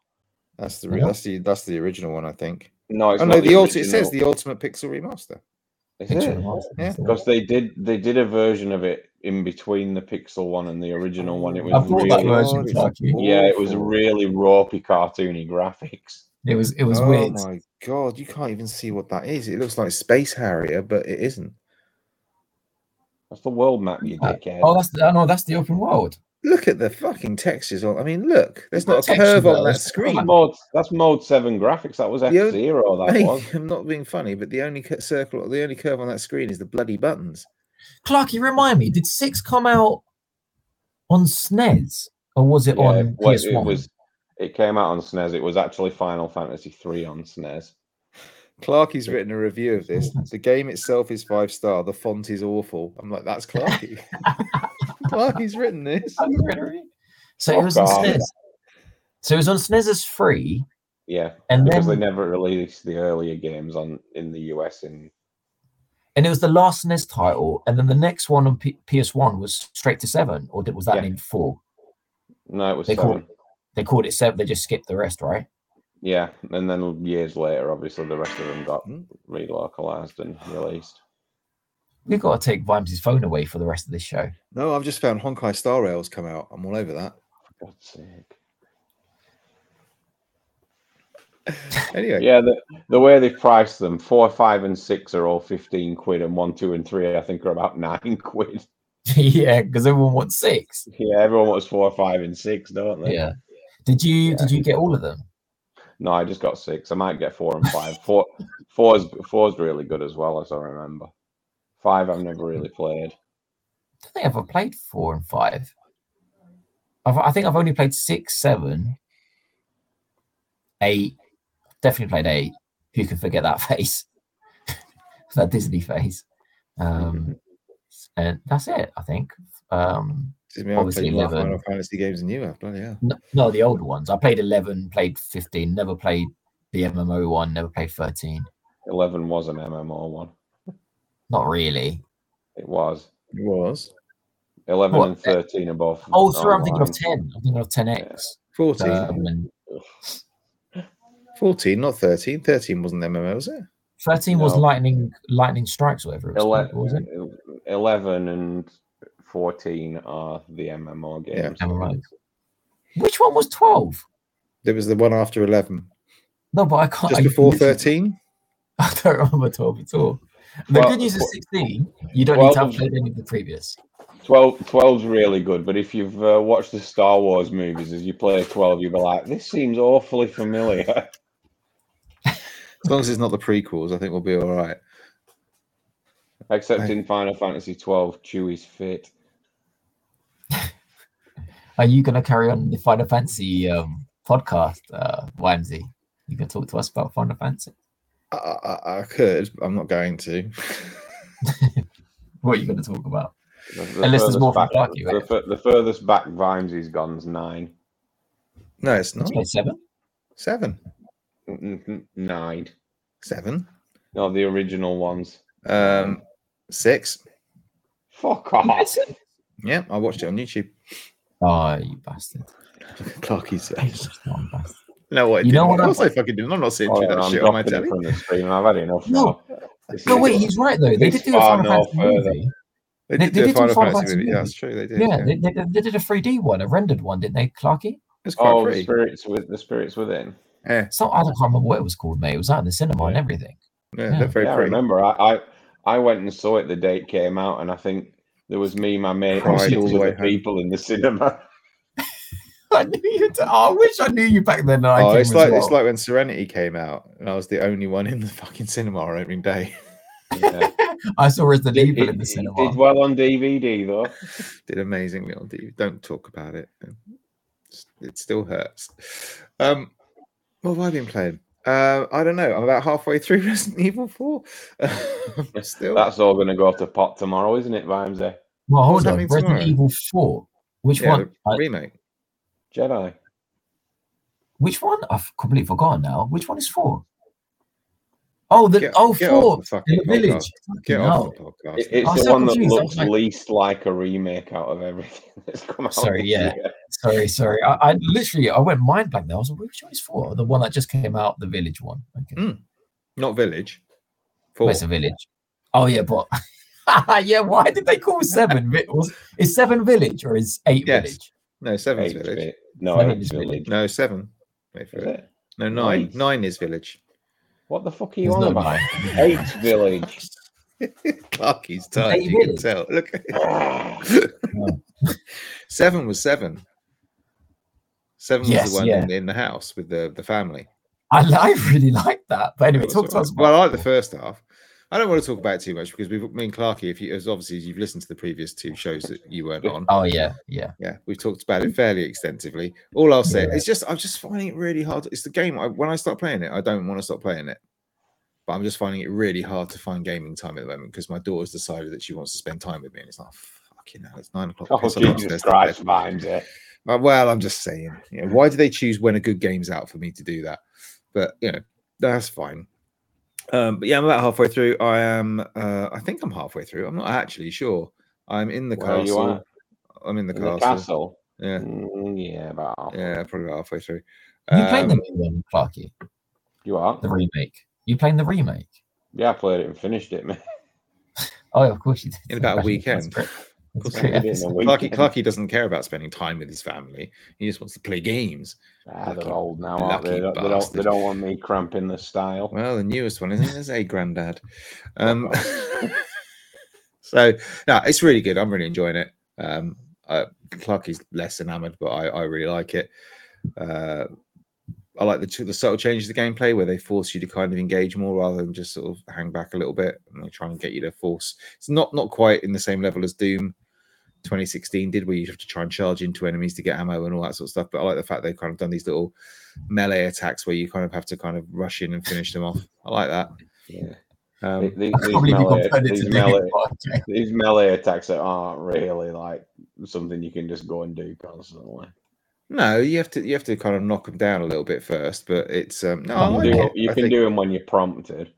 That's the re- that's the that's the original one, I think. No, it's oh not no, the ulti- it says the Ultimate Pixel Remaster. Is Picture it? of Yeah. Because they did they did a version of it in between the Pixel one and the original one. It was I bought that really version, it's yeah, it was really ropey, cartoony graphics. It was. It was oh weird. Oh my god, you can't even see what that is. It looks like Space Harrier, but it isn't. That's the world map, you Uh, dickhead. Oh, that's the, oh, no, that's the open world. Look at the fucking textures on. I mean, look, there's What not a texture curve on that screen. that's mode that's mode seven graphics. That was F zero. o- zero. That Mate, was. I'm not being funny, but the only circle, the only curve on that screen is the bloody buttons. Clarky, remind me, did six come out on SNES or was it Yeah, on well, PS1? it was. It came out on SNES. It was actually Final Fantasy three on SNES. Clarky's written a review of this. The game itself is five star. The font is awful. I'm like, that's Clarky. Clarky's written this. So it Fuck was on. SNES. So it was on SNES as free, Yeah, and because they never released the earlier games on in the US. In and it was the last SNES title, and then the next one on P- PS1 was straight to seven, or did, was that Yeah. named four? no, it was They seven. called they called it seven. They just skipped the rest, right? Yeah, and then years later, obviously, the rest of them got Hmm. relocalized and released. We've got to take Vimes' phone away for the rest of this show. No, I've just found Honkai Star Rails come out. I'm all over that. For God's sake. Anyway, Yeah, the, the way they price them, four, five, and six are all 15 quid, and one, two, and three, I think, are about nine quid. yeah, because everyone wants six. Yeah, everyone wants four, five, and six, don't they? Yeah. Did you did you get all of them? No, I just got six. I might get four and five. Four, four's, four's really good as well, as I remember. Five, I've never really played. I don't think I've ever played four and five. I've, I think I've only played six, seven, eight. Definitely played eight. Who can forget that face? that Disney face. Um, and that's it. I think. Um, this is me. I've obviously played more 11. Final Fantasy games than you have. Bloody hell. no, no, the older ones. I played eleven, played fifteen. Never played the MMO one. Never played thirteen. 11 was an MMO one. Not really. It was. It was. 11 What? and 13 above. Oh, sorry, I'm thinking of 10. I'm thinking of 10x. 14. Um, and 14, not 13. 13 wasn't MMO, was it? 13 was lightning lightning strikes, whatever it was. Ele- called, was it? 11 and 14 are the MMO Yeah. games. Which one was 12? There was the one after 11. No, but I can't. Just I, before 13? I don't remember 12 at all. The Well, good news is 16. You don't need to have played any of the previous. 12 12's really good, but if you've uh, watched the Star Wars movies, as you play 12, you'll be like, this seems awfully familiar. As long as it's not the prequels, I think we'll be all right. Except Right. in Final Fantasy 12, Chewie's fit. Are you going to carry on the Final Fantasy um, podcast, uh, YMZ? You can talk to us about Final Fantasy. I, I, I could, but I'm not going to. What are you going to talk about? The, the Unless there's furthest more back, Clarky, the, right? fur- the furthest back Vimes has gone is nine. No, it's not. Let's seven. Seven. Nine. Seven. No, the original ones. Um, six. Fuck off. Yeah, I watched it on YouTube. Oh, you bastard. Clarky's. You're just one. No, what? I You know what Of I- course I fucking didn't. I'm not sitting Oh, yeah, that I'm shit on my telly. from the screen. I've had enough No. No, wait, he's right though. They did do a far Final no Fantasy further. movie. They They- did they do a did do Final Final Fantasy Fantasy movie. Yeah, that's true. They did. Yeah, Yeah, they, they, they did a 3D one, a rendered one, didn't they, Clarky? it's quite Oh, the pretty. spirits with the spirits within. Yeah, So I don't remember what it was called, mate. It was out in the cinema and everything. yeah, Yeah. very yeah, I remember. I, I I went and saw it the day it came out, and I think there was me, my mate, and Cried all the other people in the cinema. I knew you. oh, I wish I knew you back then. and I Oh, it's like well. it's like when Serenity came out, and I was the only one in the fucking cinema on opening day. Yeah. I saw Resident It, Evil it- in the it cinema. did well on DVD though. Did amazingly on TV. Don't talk about it. It still hurts. Um, what have I been playing? Uh, I don't know. I'm about halfway through Resident Evil 4. still. That's all going to go to pot tomorrow, isn't it, Vimesy? Well, What's hold on. Resident tomorrow? Evil 4. Which yeah, one? the I- remake. Jedi. which one? I've completely forgotten now. Which one is 4? Oh, the Get- oh, get 4 off the in the village. podcast. Get off the podcast. It- it's I was the so one that confused. I looks like- least like a remake out of everything that's come out. Sorry, yeah. year. Sorry, sorry. I, I literally I went mind blank there. I was like, which one is 4? The one that just came out, the village one. Okay. Mm. Not Village. Oh, Four. it's a village. Oh yeah, but yeah, why did they call seven? Vi- Is seven village or is eight Yes. village? No, Seven's Eight Village. bit. No, Seven it's village. village. No, Seven. Wait for Is it. it? No, nine. Nice. Nine is Village. What the fuck are you There's on no about? Eight village. Clarky's tired. Eight You can Village. tell. Look. seven was seven. Seven was the one yeah. in, in the house with the, the family. I, I really like that. But anyway, talk to us about Well, I like the first half. I don't want to talk about it too much because we've me and Clarky, if you as obviously you've listened to the previous two shows that you weren't on. Oh yeah, yeah. Yeah, we've talked about it fairly extensively. All I'll say, Yeah. it's just I'm just finding it really hard. It's the game. I, when I start playing it, I don't want to stop playing it, but I'm just finding it really hard to find gaming time at the moment because my daughter's decided that she wants to spend time with me, and it's like, fucking hell, it's nine o'clock. oh Jesus Christ, bed." Vimesy. Uh, well, I'm just saying, you know, why do they choose when a good game's out for me to do that? But you know, that's fine. Um, but yeah, I'm about halfway through. I am. Uh, I think I'm halfway through. I'm not actually sure. I'm in the Where are you castle. at? I'm in the In castle. the castle. Yeah, Mm, yeah, about half. yeah, probably about halfway through. You playing the Um, new one, Clarky? You are? The remake. You playing the remake? Yeah, I played it and finished it, man. Oh, of course you did. In about a That's weekend. Great. That's course a I great did it in a episode. week. Clarky. Clarky doesn't care about spending time with his family. He just wants to play games. Ah, Lucky- they're old now, aren't they? They don't, they, don't, they bastard. don't want me cramping the style. Well, the newest one, isn't it? A granddad. Um, so no, it's really good. I'm really enjoying it. Um, uh, Clarky's less enamored, but I, I really like it. Uh, I like the the subtle changes to gameplay where they force you to kind of engage more rather than just sort of hang back a little bit and they try and get you to force. It's not not quite in the same level as Doom 2016 did, where you have to try and charge into enemies to get ammo and all that sort of stuff. But I like the fact they've kind of done these little melee attacks where you kind of have to kind of rush in and finish them off. I like that. Yeah. Um, these, these can't believe you melee, these, melee, Doom, but okay. these melee attacks that aren't really like something you can just go and do constantly. No, you have to you have to kind of knock them down a little bit first, but it's um no, I You like do- it. you I can think- do them when you're prompted.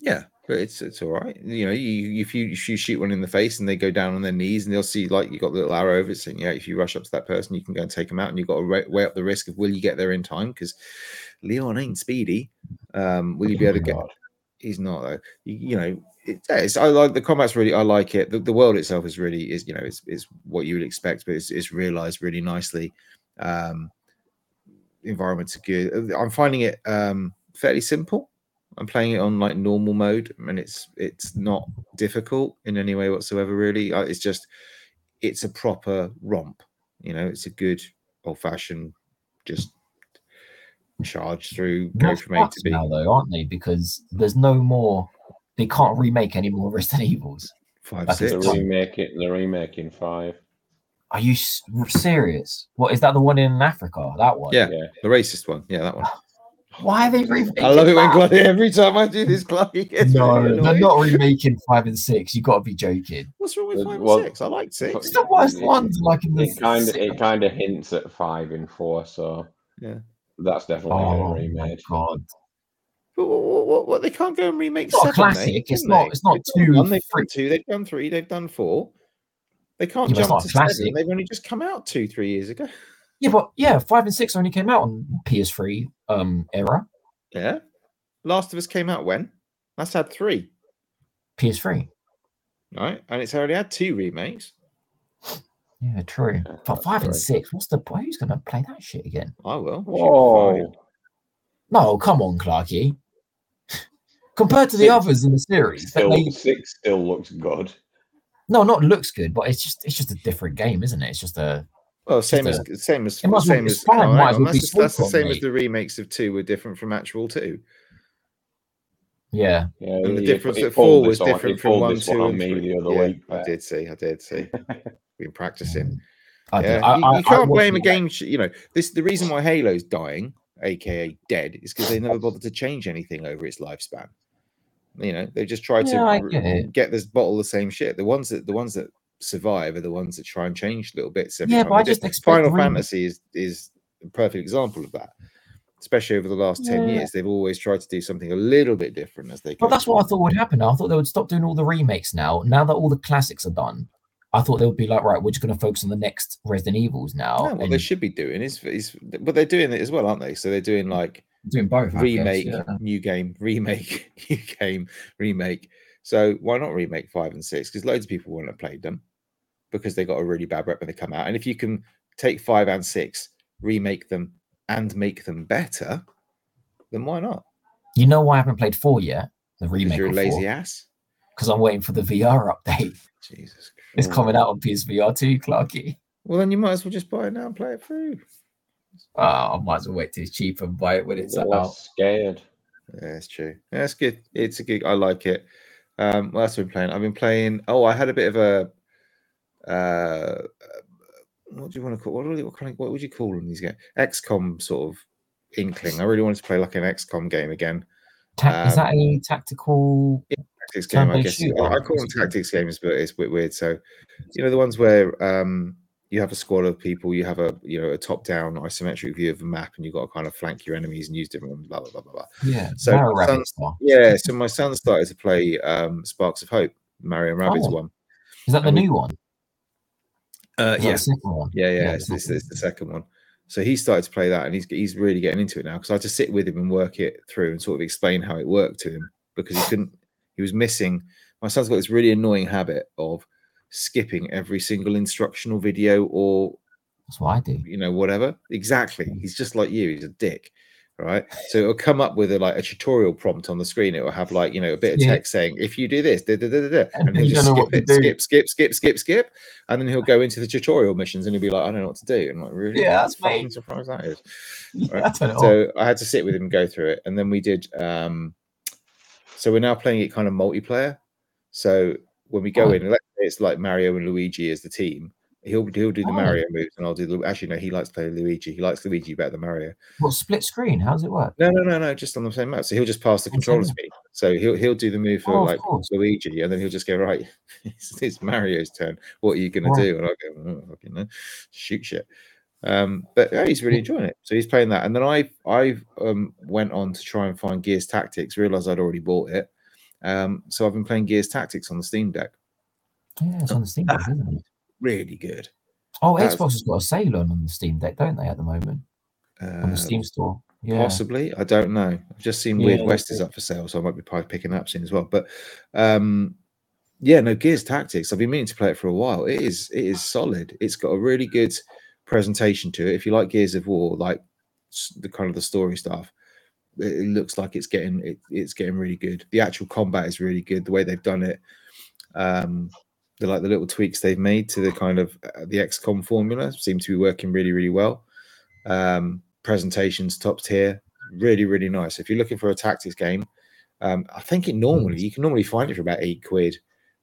yeah. But it's it's all right. You know, you if you if you shoot one in the face and they go down on their knees and they'll see like you got the little arrow over it saying, yeah, if you rush up to that person, you can go and take them out, and you've got to weigh, up the risk of will you get there in time because Leon ain't speedy. Um, will you be able to get? He's not though. You, you know, it, it's I like the combat's really. I like it. The, the world itself is really is you know is is what you would expect, but it's it's realized really nicely. Um, environments are good. I'm finding it um fairly simple. I'm playing it on like normal mode, and it's it's not difficult in any way whatsoever. Really, Uh, it's just it's a proper romp. You know, it's a good old fashioned just charge through, go That's from A to B. now, though, aren't they? Because there's no more. They can't remake any more Resident Evils. Five That's They're six. It's- remaking. They're remaking five. Are you serious? What is that? The one in Africa? That one? Yeah. Yeah. The racist one, yeah, that one. Why are they remaking? I love it when that? Chloe every time I do this, Chloe gets No, really they're not remaking five and six. You've got to be joking. What's wrong with Well, five well, and six? I like six. It's the worst It- ones. Like in It kind of it kind of hints at five and four, so Yeah. that's definitely Oh getting my remade. god! But what, what, what, what, they can't go and remake It's not a seven, classic, mate, it's not- they? it's not They've done two, one, they've done three- two, they've done three, they've done four. They can't Yeah, jump to a classic. seven. They've only just come out two, three years ago. Yeah, but yeah, five and six only came out on PS3 um era. Yeah. Last of Us came out when? That's had three, PS3. right? And it's already had two remakes. Yeah, true. Yeah, But that's five and six, what's the point? Who's gonna play that shit again? I will. Shoot, fine. Whoa! No, come on, Clarky. Compared to the Six- others in the series, Still, they, six still looks good. no, not looks good, but it's just it's just a different game, isn't it? It's just a Well, same Just as same as It might as same as fine, hang might hang as on, well that's, the- that's the Spookon, same as the remakes of two were different from actual two. yeah. Yeah, And the you- difference at four was on- different from pulled one, two, and three. the other yeah, week. I did see, I did see. Been practicing. I Yeah, don't- I- you, I- you I can't blame a game. sh- You know, this the reason why Halo's dying, aka dead, is because they never bothered to change anything over its lifespan. You know, they just tried Yeah, to get it. get this bottle the same shit. The ones that the ones that survive are the ones that try and change little bits. Yeah, time but I just expect Final Fantasy is is a perfect example of that. Especially over the last ten years, they've always tried to do something a little bit different as they. Well, that's what I thought would happen. I thought they would stop doing all the remakes now. Now that all the classics are done, I thought they would be like, right, we're just going to focus on the next Resident Evils now. No, what and they should be doing is, is, but they're doing it as well, aren't they? So they're doing like doing both. I guess, remake, yeah. new game, remake, new game, remake. So why not remake five and six? Because loads of people wouldn't have played them because they got a really bad rep when they come out. And if you can take five and six, remake them, and make them better, then why not? You know why I haven't played four yet? The Because remake you're a lazy four? ass. Because I'm waiting for the VR update. Jesus. Christ. It's coming out on PSVR too, Clarky. Well, then you might as well just buy it now and play it through. Oh, I might as well wait till it's cheap and buy it when it's They're out. less scared. Yeah, that's true. Yeah, that's good. It's a good. I like it. Um, what else have I been playing? I've been playing. Oh, I had a bit of a. Uh, what do you want to call? What, what kind of? What would you call them? These games? XCOM sort of inkling. I really wanted to play like an XCOM game again. Ta- is um, that a tactical? Tactics game, I guess. I I call them tactics games, but it's a bit weird. So, you know, the ones where um, you have a squad of people, you have a you know a top-down isometric view of a map, and you've got to kind of flank your enemies and use different ones. Blah blah blah blah. blah. Yeah, So my Rabbit. Yeah, so my son started to play um, Sparks of Hope, Mario and Rabbids Oh. one. Is that the and we- new one? Uh, yeah, one? yeah, yeah. Yeah, it's, it's, it's the second one. So he started to play that, and he's he's really getting into it now because I had to sit with him and work it through and sort of explain how it worked to him because he couldn't. He was missing. My son's got this really annoying habit of skipping every single instructional video or That's what I do. you know whatever. Exactly. He's just like you. He's a dick. Right. So it'll come up with a like a tutorial prompt on the screen. It will have like, you know, a bit of Yeah. text saying, if you do this, da, da, da, da, da," And he'll just skip it, skip, skip, skip, skip, skip. And then he'll go into the tutorial missions and he'll be like, I don't know what to do. And I'm like, really? Yeah, that's me. surprise that is. Yeah, Right. So I had to sit with him and go through it. And then we did um so we're now playing it kind of multiplayer. So when we go Oh. in, it's like Mario and Luigi as the team. He'll he'll do the Oh. Mario moves and I'll do the actually no, he likes to play Luigi. He likes Luigi better than Mario. Well, split screen? How does it work? No, no, no, no, just on the same map. So he'll just pass the On the controller to me. So he'll he'll do the move for Oh, like. Luigi, and then he'll just go right. It's, it's Mario's turn. What are you gonna Right. do? And I go, oh, fucking no, shoot shit. Um, but yeah, he's really enjoying it. So he's playing that, and then I I um went on to try and find Gears Tactics. Realized I'd already bought it, Um, so I've been playing Gears Tactics on the Steam Deck. Yeah, it's on the Steam Deck, isn't it? Really good. Oh, That's- Xbox has got a sale on on the Steam Deck, don't they, at the moment? On Uh, the Steam store. Yeah. Possibly, I don't know. I've just seen Weird yeah, West is up for sale, so I might be probably picking that up soon as well. But um, yeah, no Gears Tactics. I've been meaning to play it for a while. It is it is solid. It's got a really good presentation to it. If you like Gears of War, like the kind of the story stuff, it, it looks like it's getting it, it's getting really good. The actual combat is really good. The way they've done it, um, the like the little tweaks they've made to the kind of uh, the XCOM formula seem to be working really really well. Um, presentations top tier, really really nice. If you're looking for a tactics game, um, I think it normally you can normally find it for about eight quid,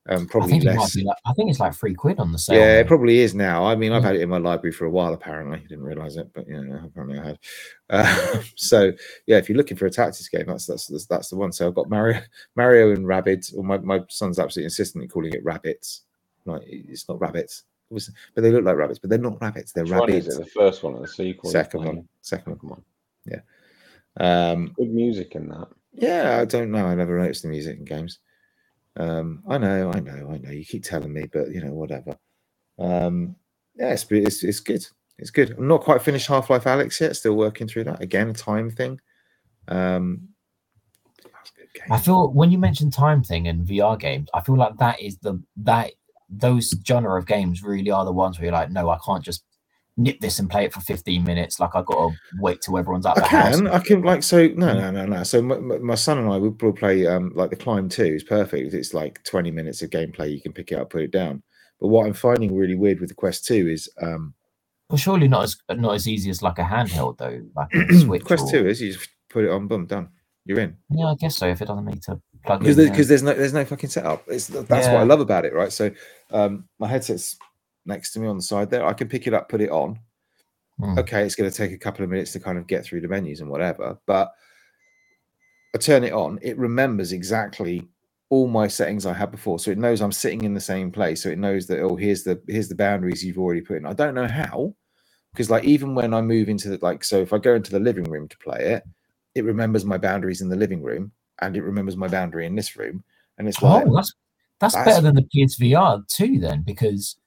um, I probably think less. like I think it's like three quid on the sale. Yeah, it probably is now. I mean, I've Mm. had it in my library for a while. Apparently, I didn't realize it, but yeah, apparently I had. Uh, so yeah, if you're looking for a tactics game, that's that's that's, that's the one. So I've got Mario, Mario and Rabbids. Or my, my son's absolutely insistent in calling it rabbits. Like it's not rabbits, but they look like rabbits, but they're not rabbits. They're Which one is rabbits. it? The first one or the sequel? Second one, second one. Come on. Um, Good music in that. Yeah, I don't know. I never noticed the music in games. Um, I know, I know, I know. You keep telling me, but you know, whatever. Um, yeah, it's, it's it's good. It's good. I'm not quite finished Half Life Alyx yet. Still working through that. Again, time thing. Um. I feel when you mention time thing and VR games, I feel like that is the that those genre of games really are the ones where you're like, no, I can't just nip this and play it for 15 minutes. Like I've got to wait till everyone's out I the house. can, I can like so. No, no, no, no. So my, my son and I will will play um like the climb two is perfect. It's like twenty minutes of gameplay. You can pick it up, put it down. But what I'm finding really weird with the Quest two is um Well, surely not as not as easy as like a handheld though, like Switch. Quest or- two is you just put it on, boom, done. You're in. Yeah, I guess so. If it doesn't need to plug because in, because there's no there's no fucking setup. It's that's what I love about it, right? So um my headset's next to me on the side there. I can pick it up, put it on. Mm. Okay, it's going to take a couple of minutes to kind of get through the menus and whatever, but I turn it on. It remembers exactly all my settings I had before, so it knows I'm sitting in the same place. So it knows that oh, here's the here's the boundaries you've already put in. I don't know how, because like even when I move into the like, so if I go into the living room to play it, it remembers my boundaries in the living room and it remembers my boundary in this room, and it's like Oh, that's that's That's- better than the PSVR too, then, because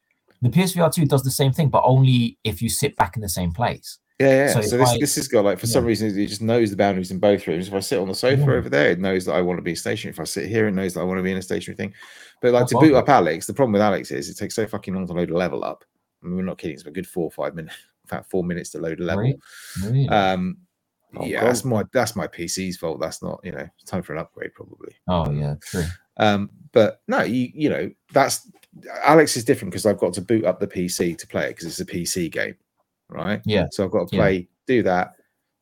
the PSVR 2 does the same thing, but only if you sit back in the same place. Yeah, yeah. So So, this I- this has got like for some reason it just knows the boundaries in both rooms. If I sit on the sofa Yeah. over there, it knows that I want to be stationary. If I sit here, it knows that I want to be in a stationary thing. But like That's to boot awesome. up Alyx, the problem with Alyx is it takes so fucking long to load a level up. I mean, we're not kidding. It's a good four or five minutes, in fact, four minutes to load a level. Um, Oh, yeah, cool. that's my that's my PC's fault. That's not you know it's time for an upgrade probably. oh yeah, true. Um, but no, you you know that's Alyx is different because I've got to boot up the PC to play it because it's a PC game, right? Yeah. So I've got to Yeah. play, do that.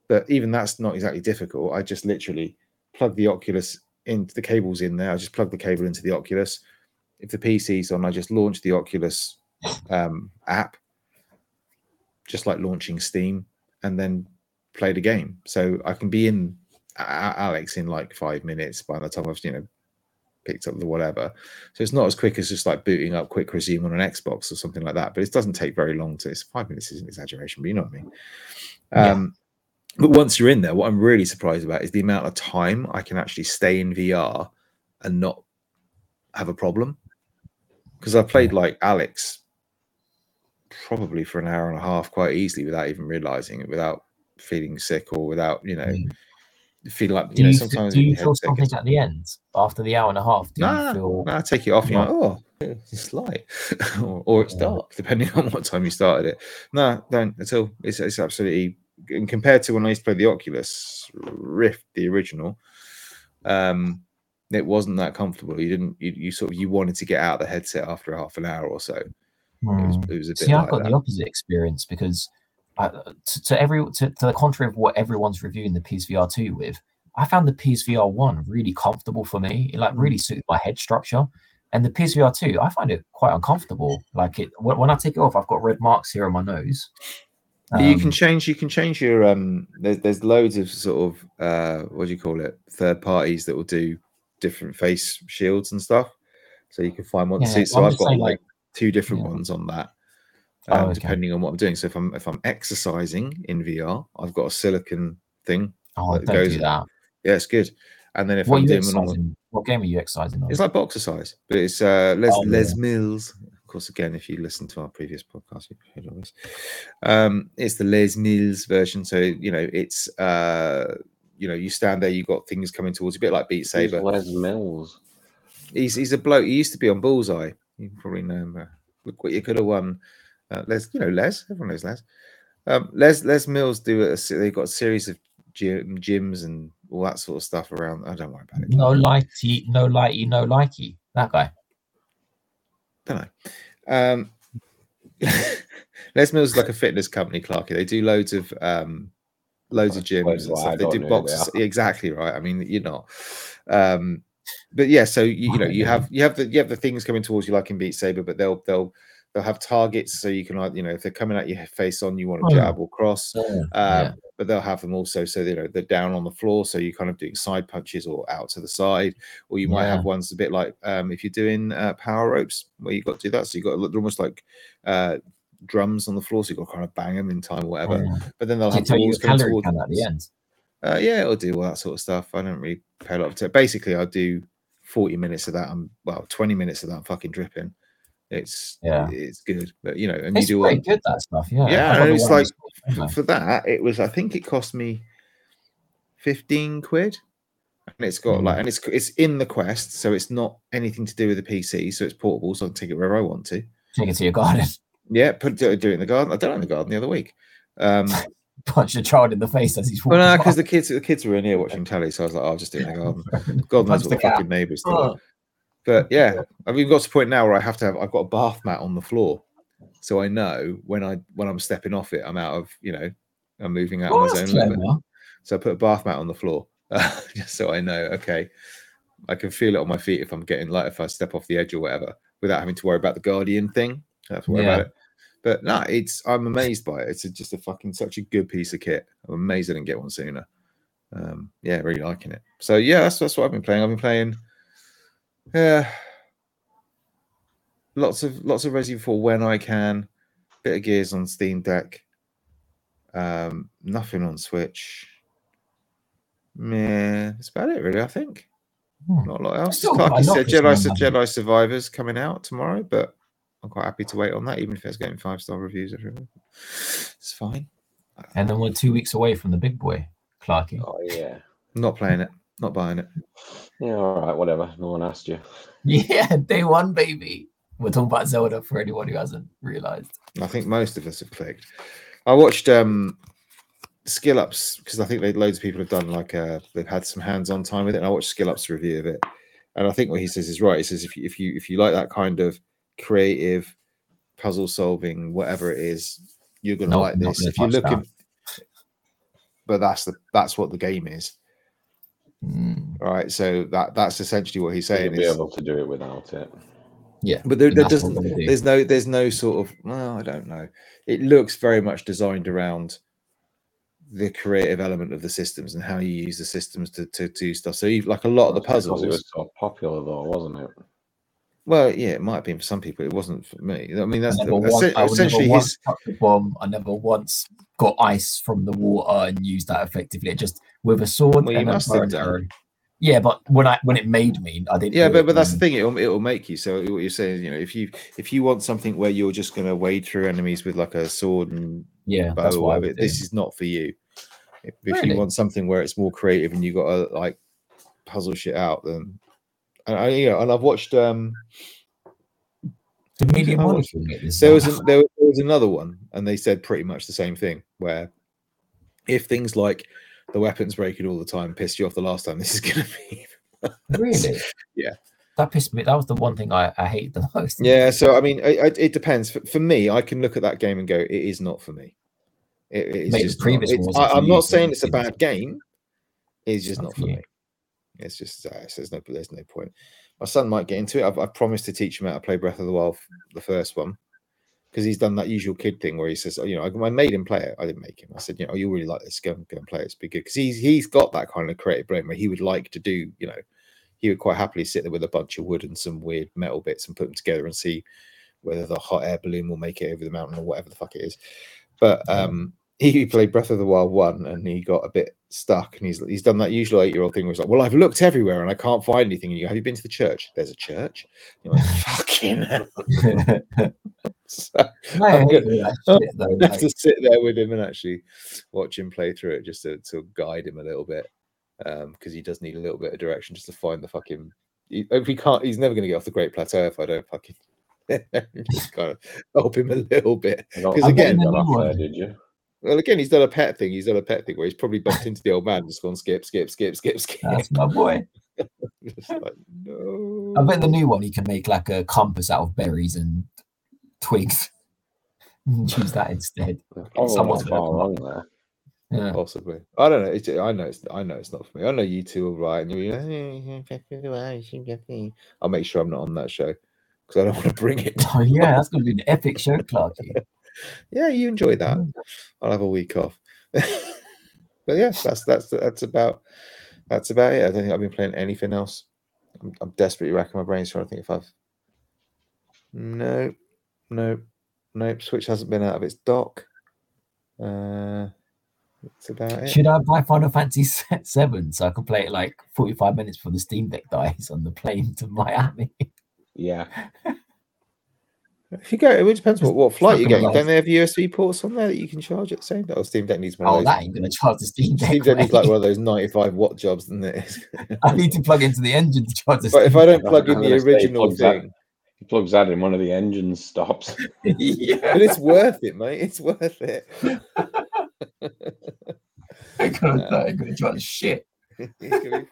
But even that's not exactly difficult. I just literally plug the Oculus into the cables in there. I just plug the cable into the Oculus. If the PC's on, I just launch the Oculus um, app, just like launching Steam, and then play the game. So I can be in Alyx in like five minutes by the time I've you know picked up the whatever. So it's not as quick as just like booting up quick resume on an Xbox or something like that. But it doesn't take very long to. It's five minutes is an exaggeration, but you know what I mean. Yeah. Um, but once you're in there, what I'm really surprised about is the amount of time I can actually stay in VR and not have a problem. Because I played like Alyx probably for an hour and a half quite easily without even realizing it, without feeling sick or without, you know, Mm. Feeling like, Do you know, you, sometimes do you feel something at the end after the hour and a half? Do Nah, you feel nah, take it off. You're like, oh, it's light, or, or it's Yeah. dark, depending on what time you started it. No, don't at all. It's, it's absolutely. And compared to when I used to play the Oculus Rift, the original, um, it wasn't that comfortable. You didn't. You, you sort of you wanted to get out of the headset after half an hour or so. It was, Hmm. it was a bit See, like got that. the opposite experience because I, to, to every to, to the contrary of what everyone's reviewing the PSVR two with, I found the PSVR one really comfortable for me. It like really suited my head structure, and the PSVR two I find it quite uncomfortable. Like it when, when I take it off, I've got red marks here on my nose. you can Um, change. You can change your. Um, there's there's loads of sort of uh, what do you call it? Third parties that will do different face shields and stuff. So you can find one. Yeah, see, so I've got like like- two different Yeah. ones on that, Oh, um, okay. depending on what I'm doing. So if I'm if I'm exercising in VR, I've got a silicon thing. oh, that don't goes- do that. Yeah, it's good. And then if What I'm doing a exercising? What game are you exercising on? It's like boxer size, but it's uh, Les Oh, Les yeah. Mills. Of course, again, if you listen to our previous podcast, you've heard all this. Um, it's the Les Mills version. So you know, it's uh, you know, you stand there, you've got things coming towards you, a bit like Beat Who's Saber. Les Mills. He's he's a bloke. He used to be on Bullseye. You probably know him. Uh, look what you could have won. Uh, Les, you know Les. Everyone knows Les. Um, Les Les Mills do a. They've got a series of gym, gyms and all that sort of stuff around. I don't worry about it. No lighty, no lighty, no likey. That guy. don't know. Um, Les Mills is like a fitness company, Clarky. They do loads of um, loads of gyms and stuff. They don't do know who they boxes. Exactly right. I mean, you're not. Um, but yeah, so you, you know, you have you have the you have the things coming towards you like in Beat Saber, but they'll they'll they'll have targets so you can either you know if they're coming at your face on, you want to yeah. jab or cross. Um, Yeah. But they'll have them also so you know they're down on the floor, so you're kind of doing side punches or out to the side, or you might Yeah. have ones a bit like um, if you're doing uh, power ropes where you've got to do that. So you've got they're almost like uh, drums on the floor, so you've got to kind of bang them in time or whatever. Yeah. But then they'll Does have balls coming towards. at the end? Uh, yeah, it'll do all that sort of stuff. I don't really pay a lot of attention. Basically, I do 40 minutes of that. I'm well, 20 minutes of that. I'm fucking dripping. It's Yeah. it's good, but you know, and It's you do pretty one good that stuff. Yeah. Yeah, and it's like- for, that. It was I think it cost me 15 quid, and it's got Mm. like and it's it's in the Quest, so it's not anything to do with the PC, so it's portable, so I can take it wherever I want to. take it to your garden, Yeah, put do, do it in the garden. I done it in the garden the other week. Um, punch a child in the face as he's well, no, because the kids the kids were in here watching telly, so I was like, oh, I'll just do it in the garden. God knows what the the fucking neighbours do. But yeah, I've even got to the point now where I have to have I've got a bath mat on the floor, so I know when I when I'm stepping off it, I'm out of you know, I'm moving out oh, of my zone limit. So I put a bath mat on the floor, just so I know. Okay, I can feel it on my feet if I'm getting like if I step off the edge or whatever, without having to worry about the guardian thing. I don't have to worry about Yeah. it. But no, it's I'm amazed by it. It's just a fucking such a good piece of kit. I'm amazed I didn't get one sooner. Um, yeah, really liking it. So yeah, that's that's what I've been playing. I've been playing. Yeah. Lots of lots of Resident Evil when I can. Bit of Gears on Steam Deck. Um, nothing on Switch. Yeah, that's about it, really. I think Hmm. not a lot else. still Like quite you a lot said, for Jedi, some, Jedi Survivors coming out tomorrow, but I'm quite happy to wait on that, even if it's getting five star reviews. Everywhere. It's fine. And then we're two weeks away from the big boy, Clarky. Oh yeah. Not playing it. Not buying it. Yeah, all right, whatever. No one asked you. Yeah, day one, baby. We're talking about Zelda for anyone who hasn't realized. I think most of us have clicked. I watched um Skill Up's because I think they, loads of people have done like uh they've had some hands-on time with it. And I watched Skill Up's review of it, and I think what he says is right. He says if you if you if you like that kind of creative puzzle solving, whatever it is, you're gonna Nope, like this. If you're touch that. looking, but that's the that's what the game is, Mm, right? So that that's essentially what he's You'll saying. be Is, able to do it without it. yeah, but there, there doesn't we're gonna do. there's no there's no sort of well i don't know it looks very much designed around the creative element of the systems and how you use the systems to, to do stuff so you, like a lot of the puzzles It was so popular though, wasn't it? Well yeah it might have been for some people it wasn't for me i mean I that's never, the, once, essen- I essentially once his bomb. I never once got ice from the water and used that effectively. It just with a sword Well, you must have. Yeah, but when I when it made me, I didn't. yeah but but that's the thing it'll, it'll make you so what you're saying you know if you if you want something where you're just going to wade through enemies with like a sword and yeah, bow that's or whatever, would this is not for you. If, if Really? you want something where it's more creative and you've got to like puzzle shit out, then and I, you know, and I've watched. um The medium I molecule. mate, this There was there, was- there was another one, and they said pretty much the same thing. Where if things like the weapons breaking all the time pissed you off the last time, this is going to be. really. Yeah. that pissed me. That was the one thing I, I hate the most. Yeah, so I mean, it, it- depends. For, for me, I can look at that game and go, "It is not for me." It, it is Mate, just previous I, I'm not saying it's a bad game. It's just Not not for for you. me. It's just uh, so there's no there's no point. My son might get into it. I've, I've promised to teach him how to play Breath of the Wild, the first one, because he's done that usual kid thing where he says, oh, you know, I, I made him play it. I didn't make him. I said, you know, oh, you really like this. Go and go and play it. It's be good because he's he's got that kind of creative brain where he would like to do, you know, he would quite happily sit there with a bunch of wood and some weird metal bits and put them together and see whether the hot air balloon will make it over the mountain or whatever the fuck it is. But um, he played Breath of the Wild one and he got a bit stuck, and he's he's done that usual eight year old thing where he's like, "Well, I've looked everywhere and I can't find anything." And you, have you been to the church? There's a church. You're like, "Fucking hell!" So, I'm hate good. that Oh, shit, though, I have to sit there with him and actually watch him play through it just to, to guide him a little bit um, because he does need a little bit of direction just to find the fucking. he- If he can't, he's never going to get off the Great Plateau if I don't fucking just kind of help him a little bit. I don't 'Cause think again- you got off did you? Well, again, he's done a pet thing. He's done a pet thing where he's probably bumped into the old man, just gone skip, skip, skip, skip, skip. That's my boy. Like, no. I bet the new one he can make like a compass out of berries and twigs. And Use that instead. Oh, Someone's far wrong there. Yeah. Possibly. I don't know. It's, I know. It's, I know it's not for me. I know you two are right, and like, I'll make sure I'm not on that show because I don't want to bring it. Oh yeah, that's gonna be an epic show, Clarky. Yeah, you enjoy that. I'll have a week off. but yeah, that's that's that's about that's about it. I don't think I've been playing anything else. I'm, I'm desperately racking my brains trying to think if I've. No, no, nope. Switch hasn't been out of its dock. Uh, that's about it. Should I buy Final Fantasy Se- Seven so I can play it like forty-five minutes before the Steam Deck dies on the plane to Miami? Yeah. If you go, it depends what, what flight you're fucking getting. Don't they have USB ports on there that you can charge at the same time? Oh, Steam Deck needs one Oh, of that those. ain't gonna charge the Steam Deck. Steam Deck needs like one of those 95 watt jobs, doesn't it? I need to plug into the engine to charge the. but if I don't plug in the original plugs that- thing, He plugs that in, one of the engines stops. Yeah, but it's worth it, mate. It's worth it. ain't gonna, that ain't gonna charge shit. It's gonna be fun.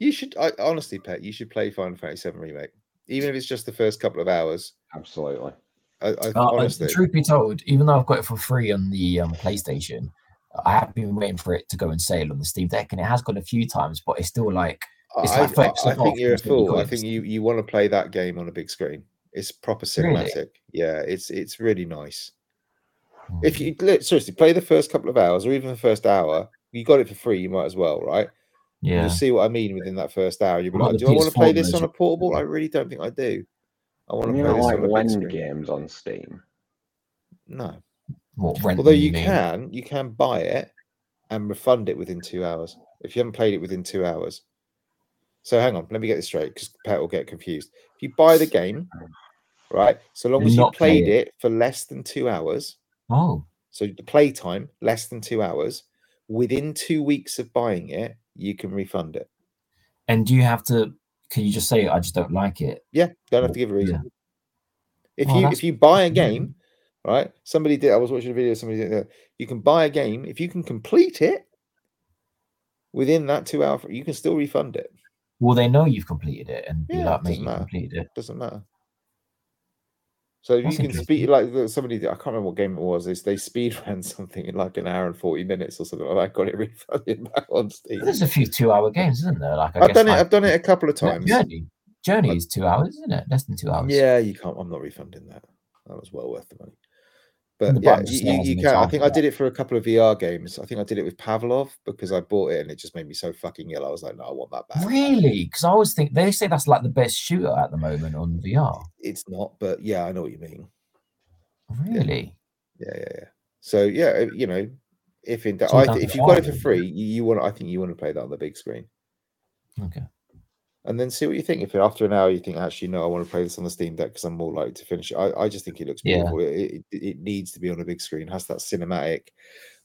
you should, I, honestly, Pet, you should play Final Fantasy VII Remake, even if it's just the first couple of hours. Absolutely. I, I Uh, honestly, truth be told, even though I've got it for free on the um, PlayStation, I have been waiting for it to go on sale on the Steam Deck, and it has gone a few times, but it's still like it's I, like I, I think you're a fool. I think you, you want to play that game on a big screen. It's proper Really? cinematic. Yeah, it's it's really nice. Hmm. If you li- seriously play the first couple of hours or even the first hour, you got it for free. You might as well, right? Yeah, You'll see what I mean within that first hour. You'll be like, "Do I want to play this on a portable? I really don't think I do. I want to You play don't this like on a big lend screen." games on Steam. No, what rent? although you mean? can, you can buy it and refund it within two hours if you haven't played it within two hours. So hang on, let me get this straight because Pat will get confused. If you buy the game, right, so long And as you not play played it for less than two hours, Oh, so the play time less than two hours, within two weeks of buying it, you can refund it. and do you have to? Can you just say I just don't like it? Yeah, don't have to give a Yeah. reason. If Oh, you if you buy a yeah. game, right? Somebody did. I was watching a video. Somebody did. that, You can buy a game if you can complete it within that two hour. You can still refund it. Well, they know you've completed it and be Yeah, like, it mate, doesn't you matter. completed it? Doesn't matter. So That's you can speed like somebody. I can't remember what game it was. Is they speed ran something in like an hour and forty minutes or something. like that. I got it refunded back on Steam. There's a few two-hour games, isn't there? Like I I've guess done it. like, I've done it a couple of times. Journey, Journey is two hours, isn't it? Less than two hours. Yeah, you can't. I'm not refunding that. That was well worth the money. But yeah, you, you, can. I think I did it for a couple of VR games. I think I did it with Pavlov because I bought it and it just made me so fucking ill. I was like, no, I want that back. Really? Because I always think they say that's like the best shooter at the moment on VR. It's not, but yeah, I know what you mean. Really? Yeah, yeah, yeah. So yeah, you know, if in, So I, if you've got it for free, you, you want. I think you want to play that on the big screen, Okay. And then see what you think. If after an hour you think actually no, I want to play this on the Steam Deck because I'm more likely to finish it. I, I just think it looks Yeah. beautiful. It, it, it needs to be on a big screen. Has that cinematic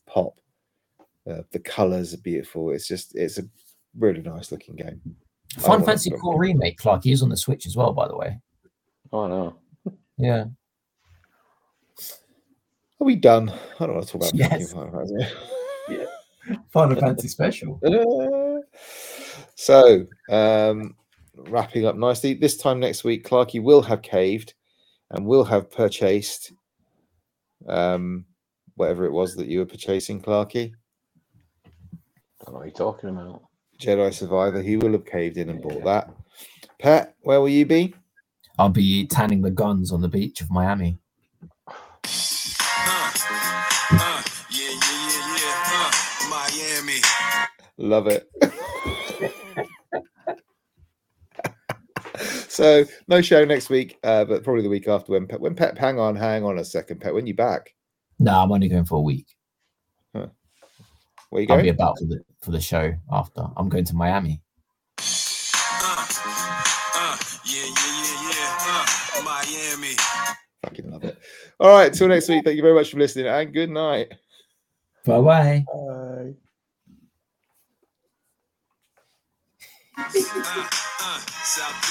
pop. Uh, the colors are beautiful. It's just it's a really nice looking game. I Final wanna Fantasy put- Core Remake, Clark, is on the Switch as well, by the way. Oh no. Yeah. Are we done? I don't want to talk about fucking Yes. Final Fantasy. Final Fantasy Special. So, um, wrapping up nicely. This time next week, Clarky will have caved and will have purchased um, whatever it was that you were purchasing, Clarky. I don't know what you're talking about. Jedi Survivor. He will have caved in and bought that. Pat, where will you be? I'll be tanning the guns on the beach of Miami. Uh, uh, yeah, yeah, yeah, yeah. Uh, Miami. Love it. so no show next week, uh, but probably the week after when Pet when Pet hang on, hang on a second, Pep. When you back? No, I'm only going for a week. Where you going? I'll be about for the for the show after. I'm going to Miami. Uh, uh, yeah, yeah, yeah, yeah. Uh, Miami. Fucking love it. All right, till next week. Thank you very much for listening and good night. Bye bye. Bye. Uh, uh, South Beach.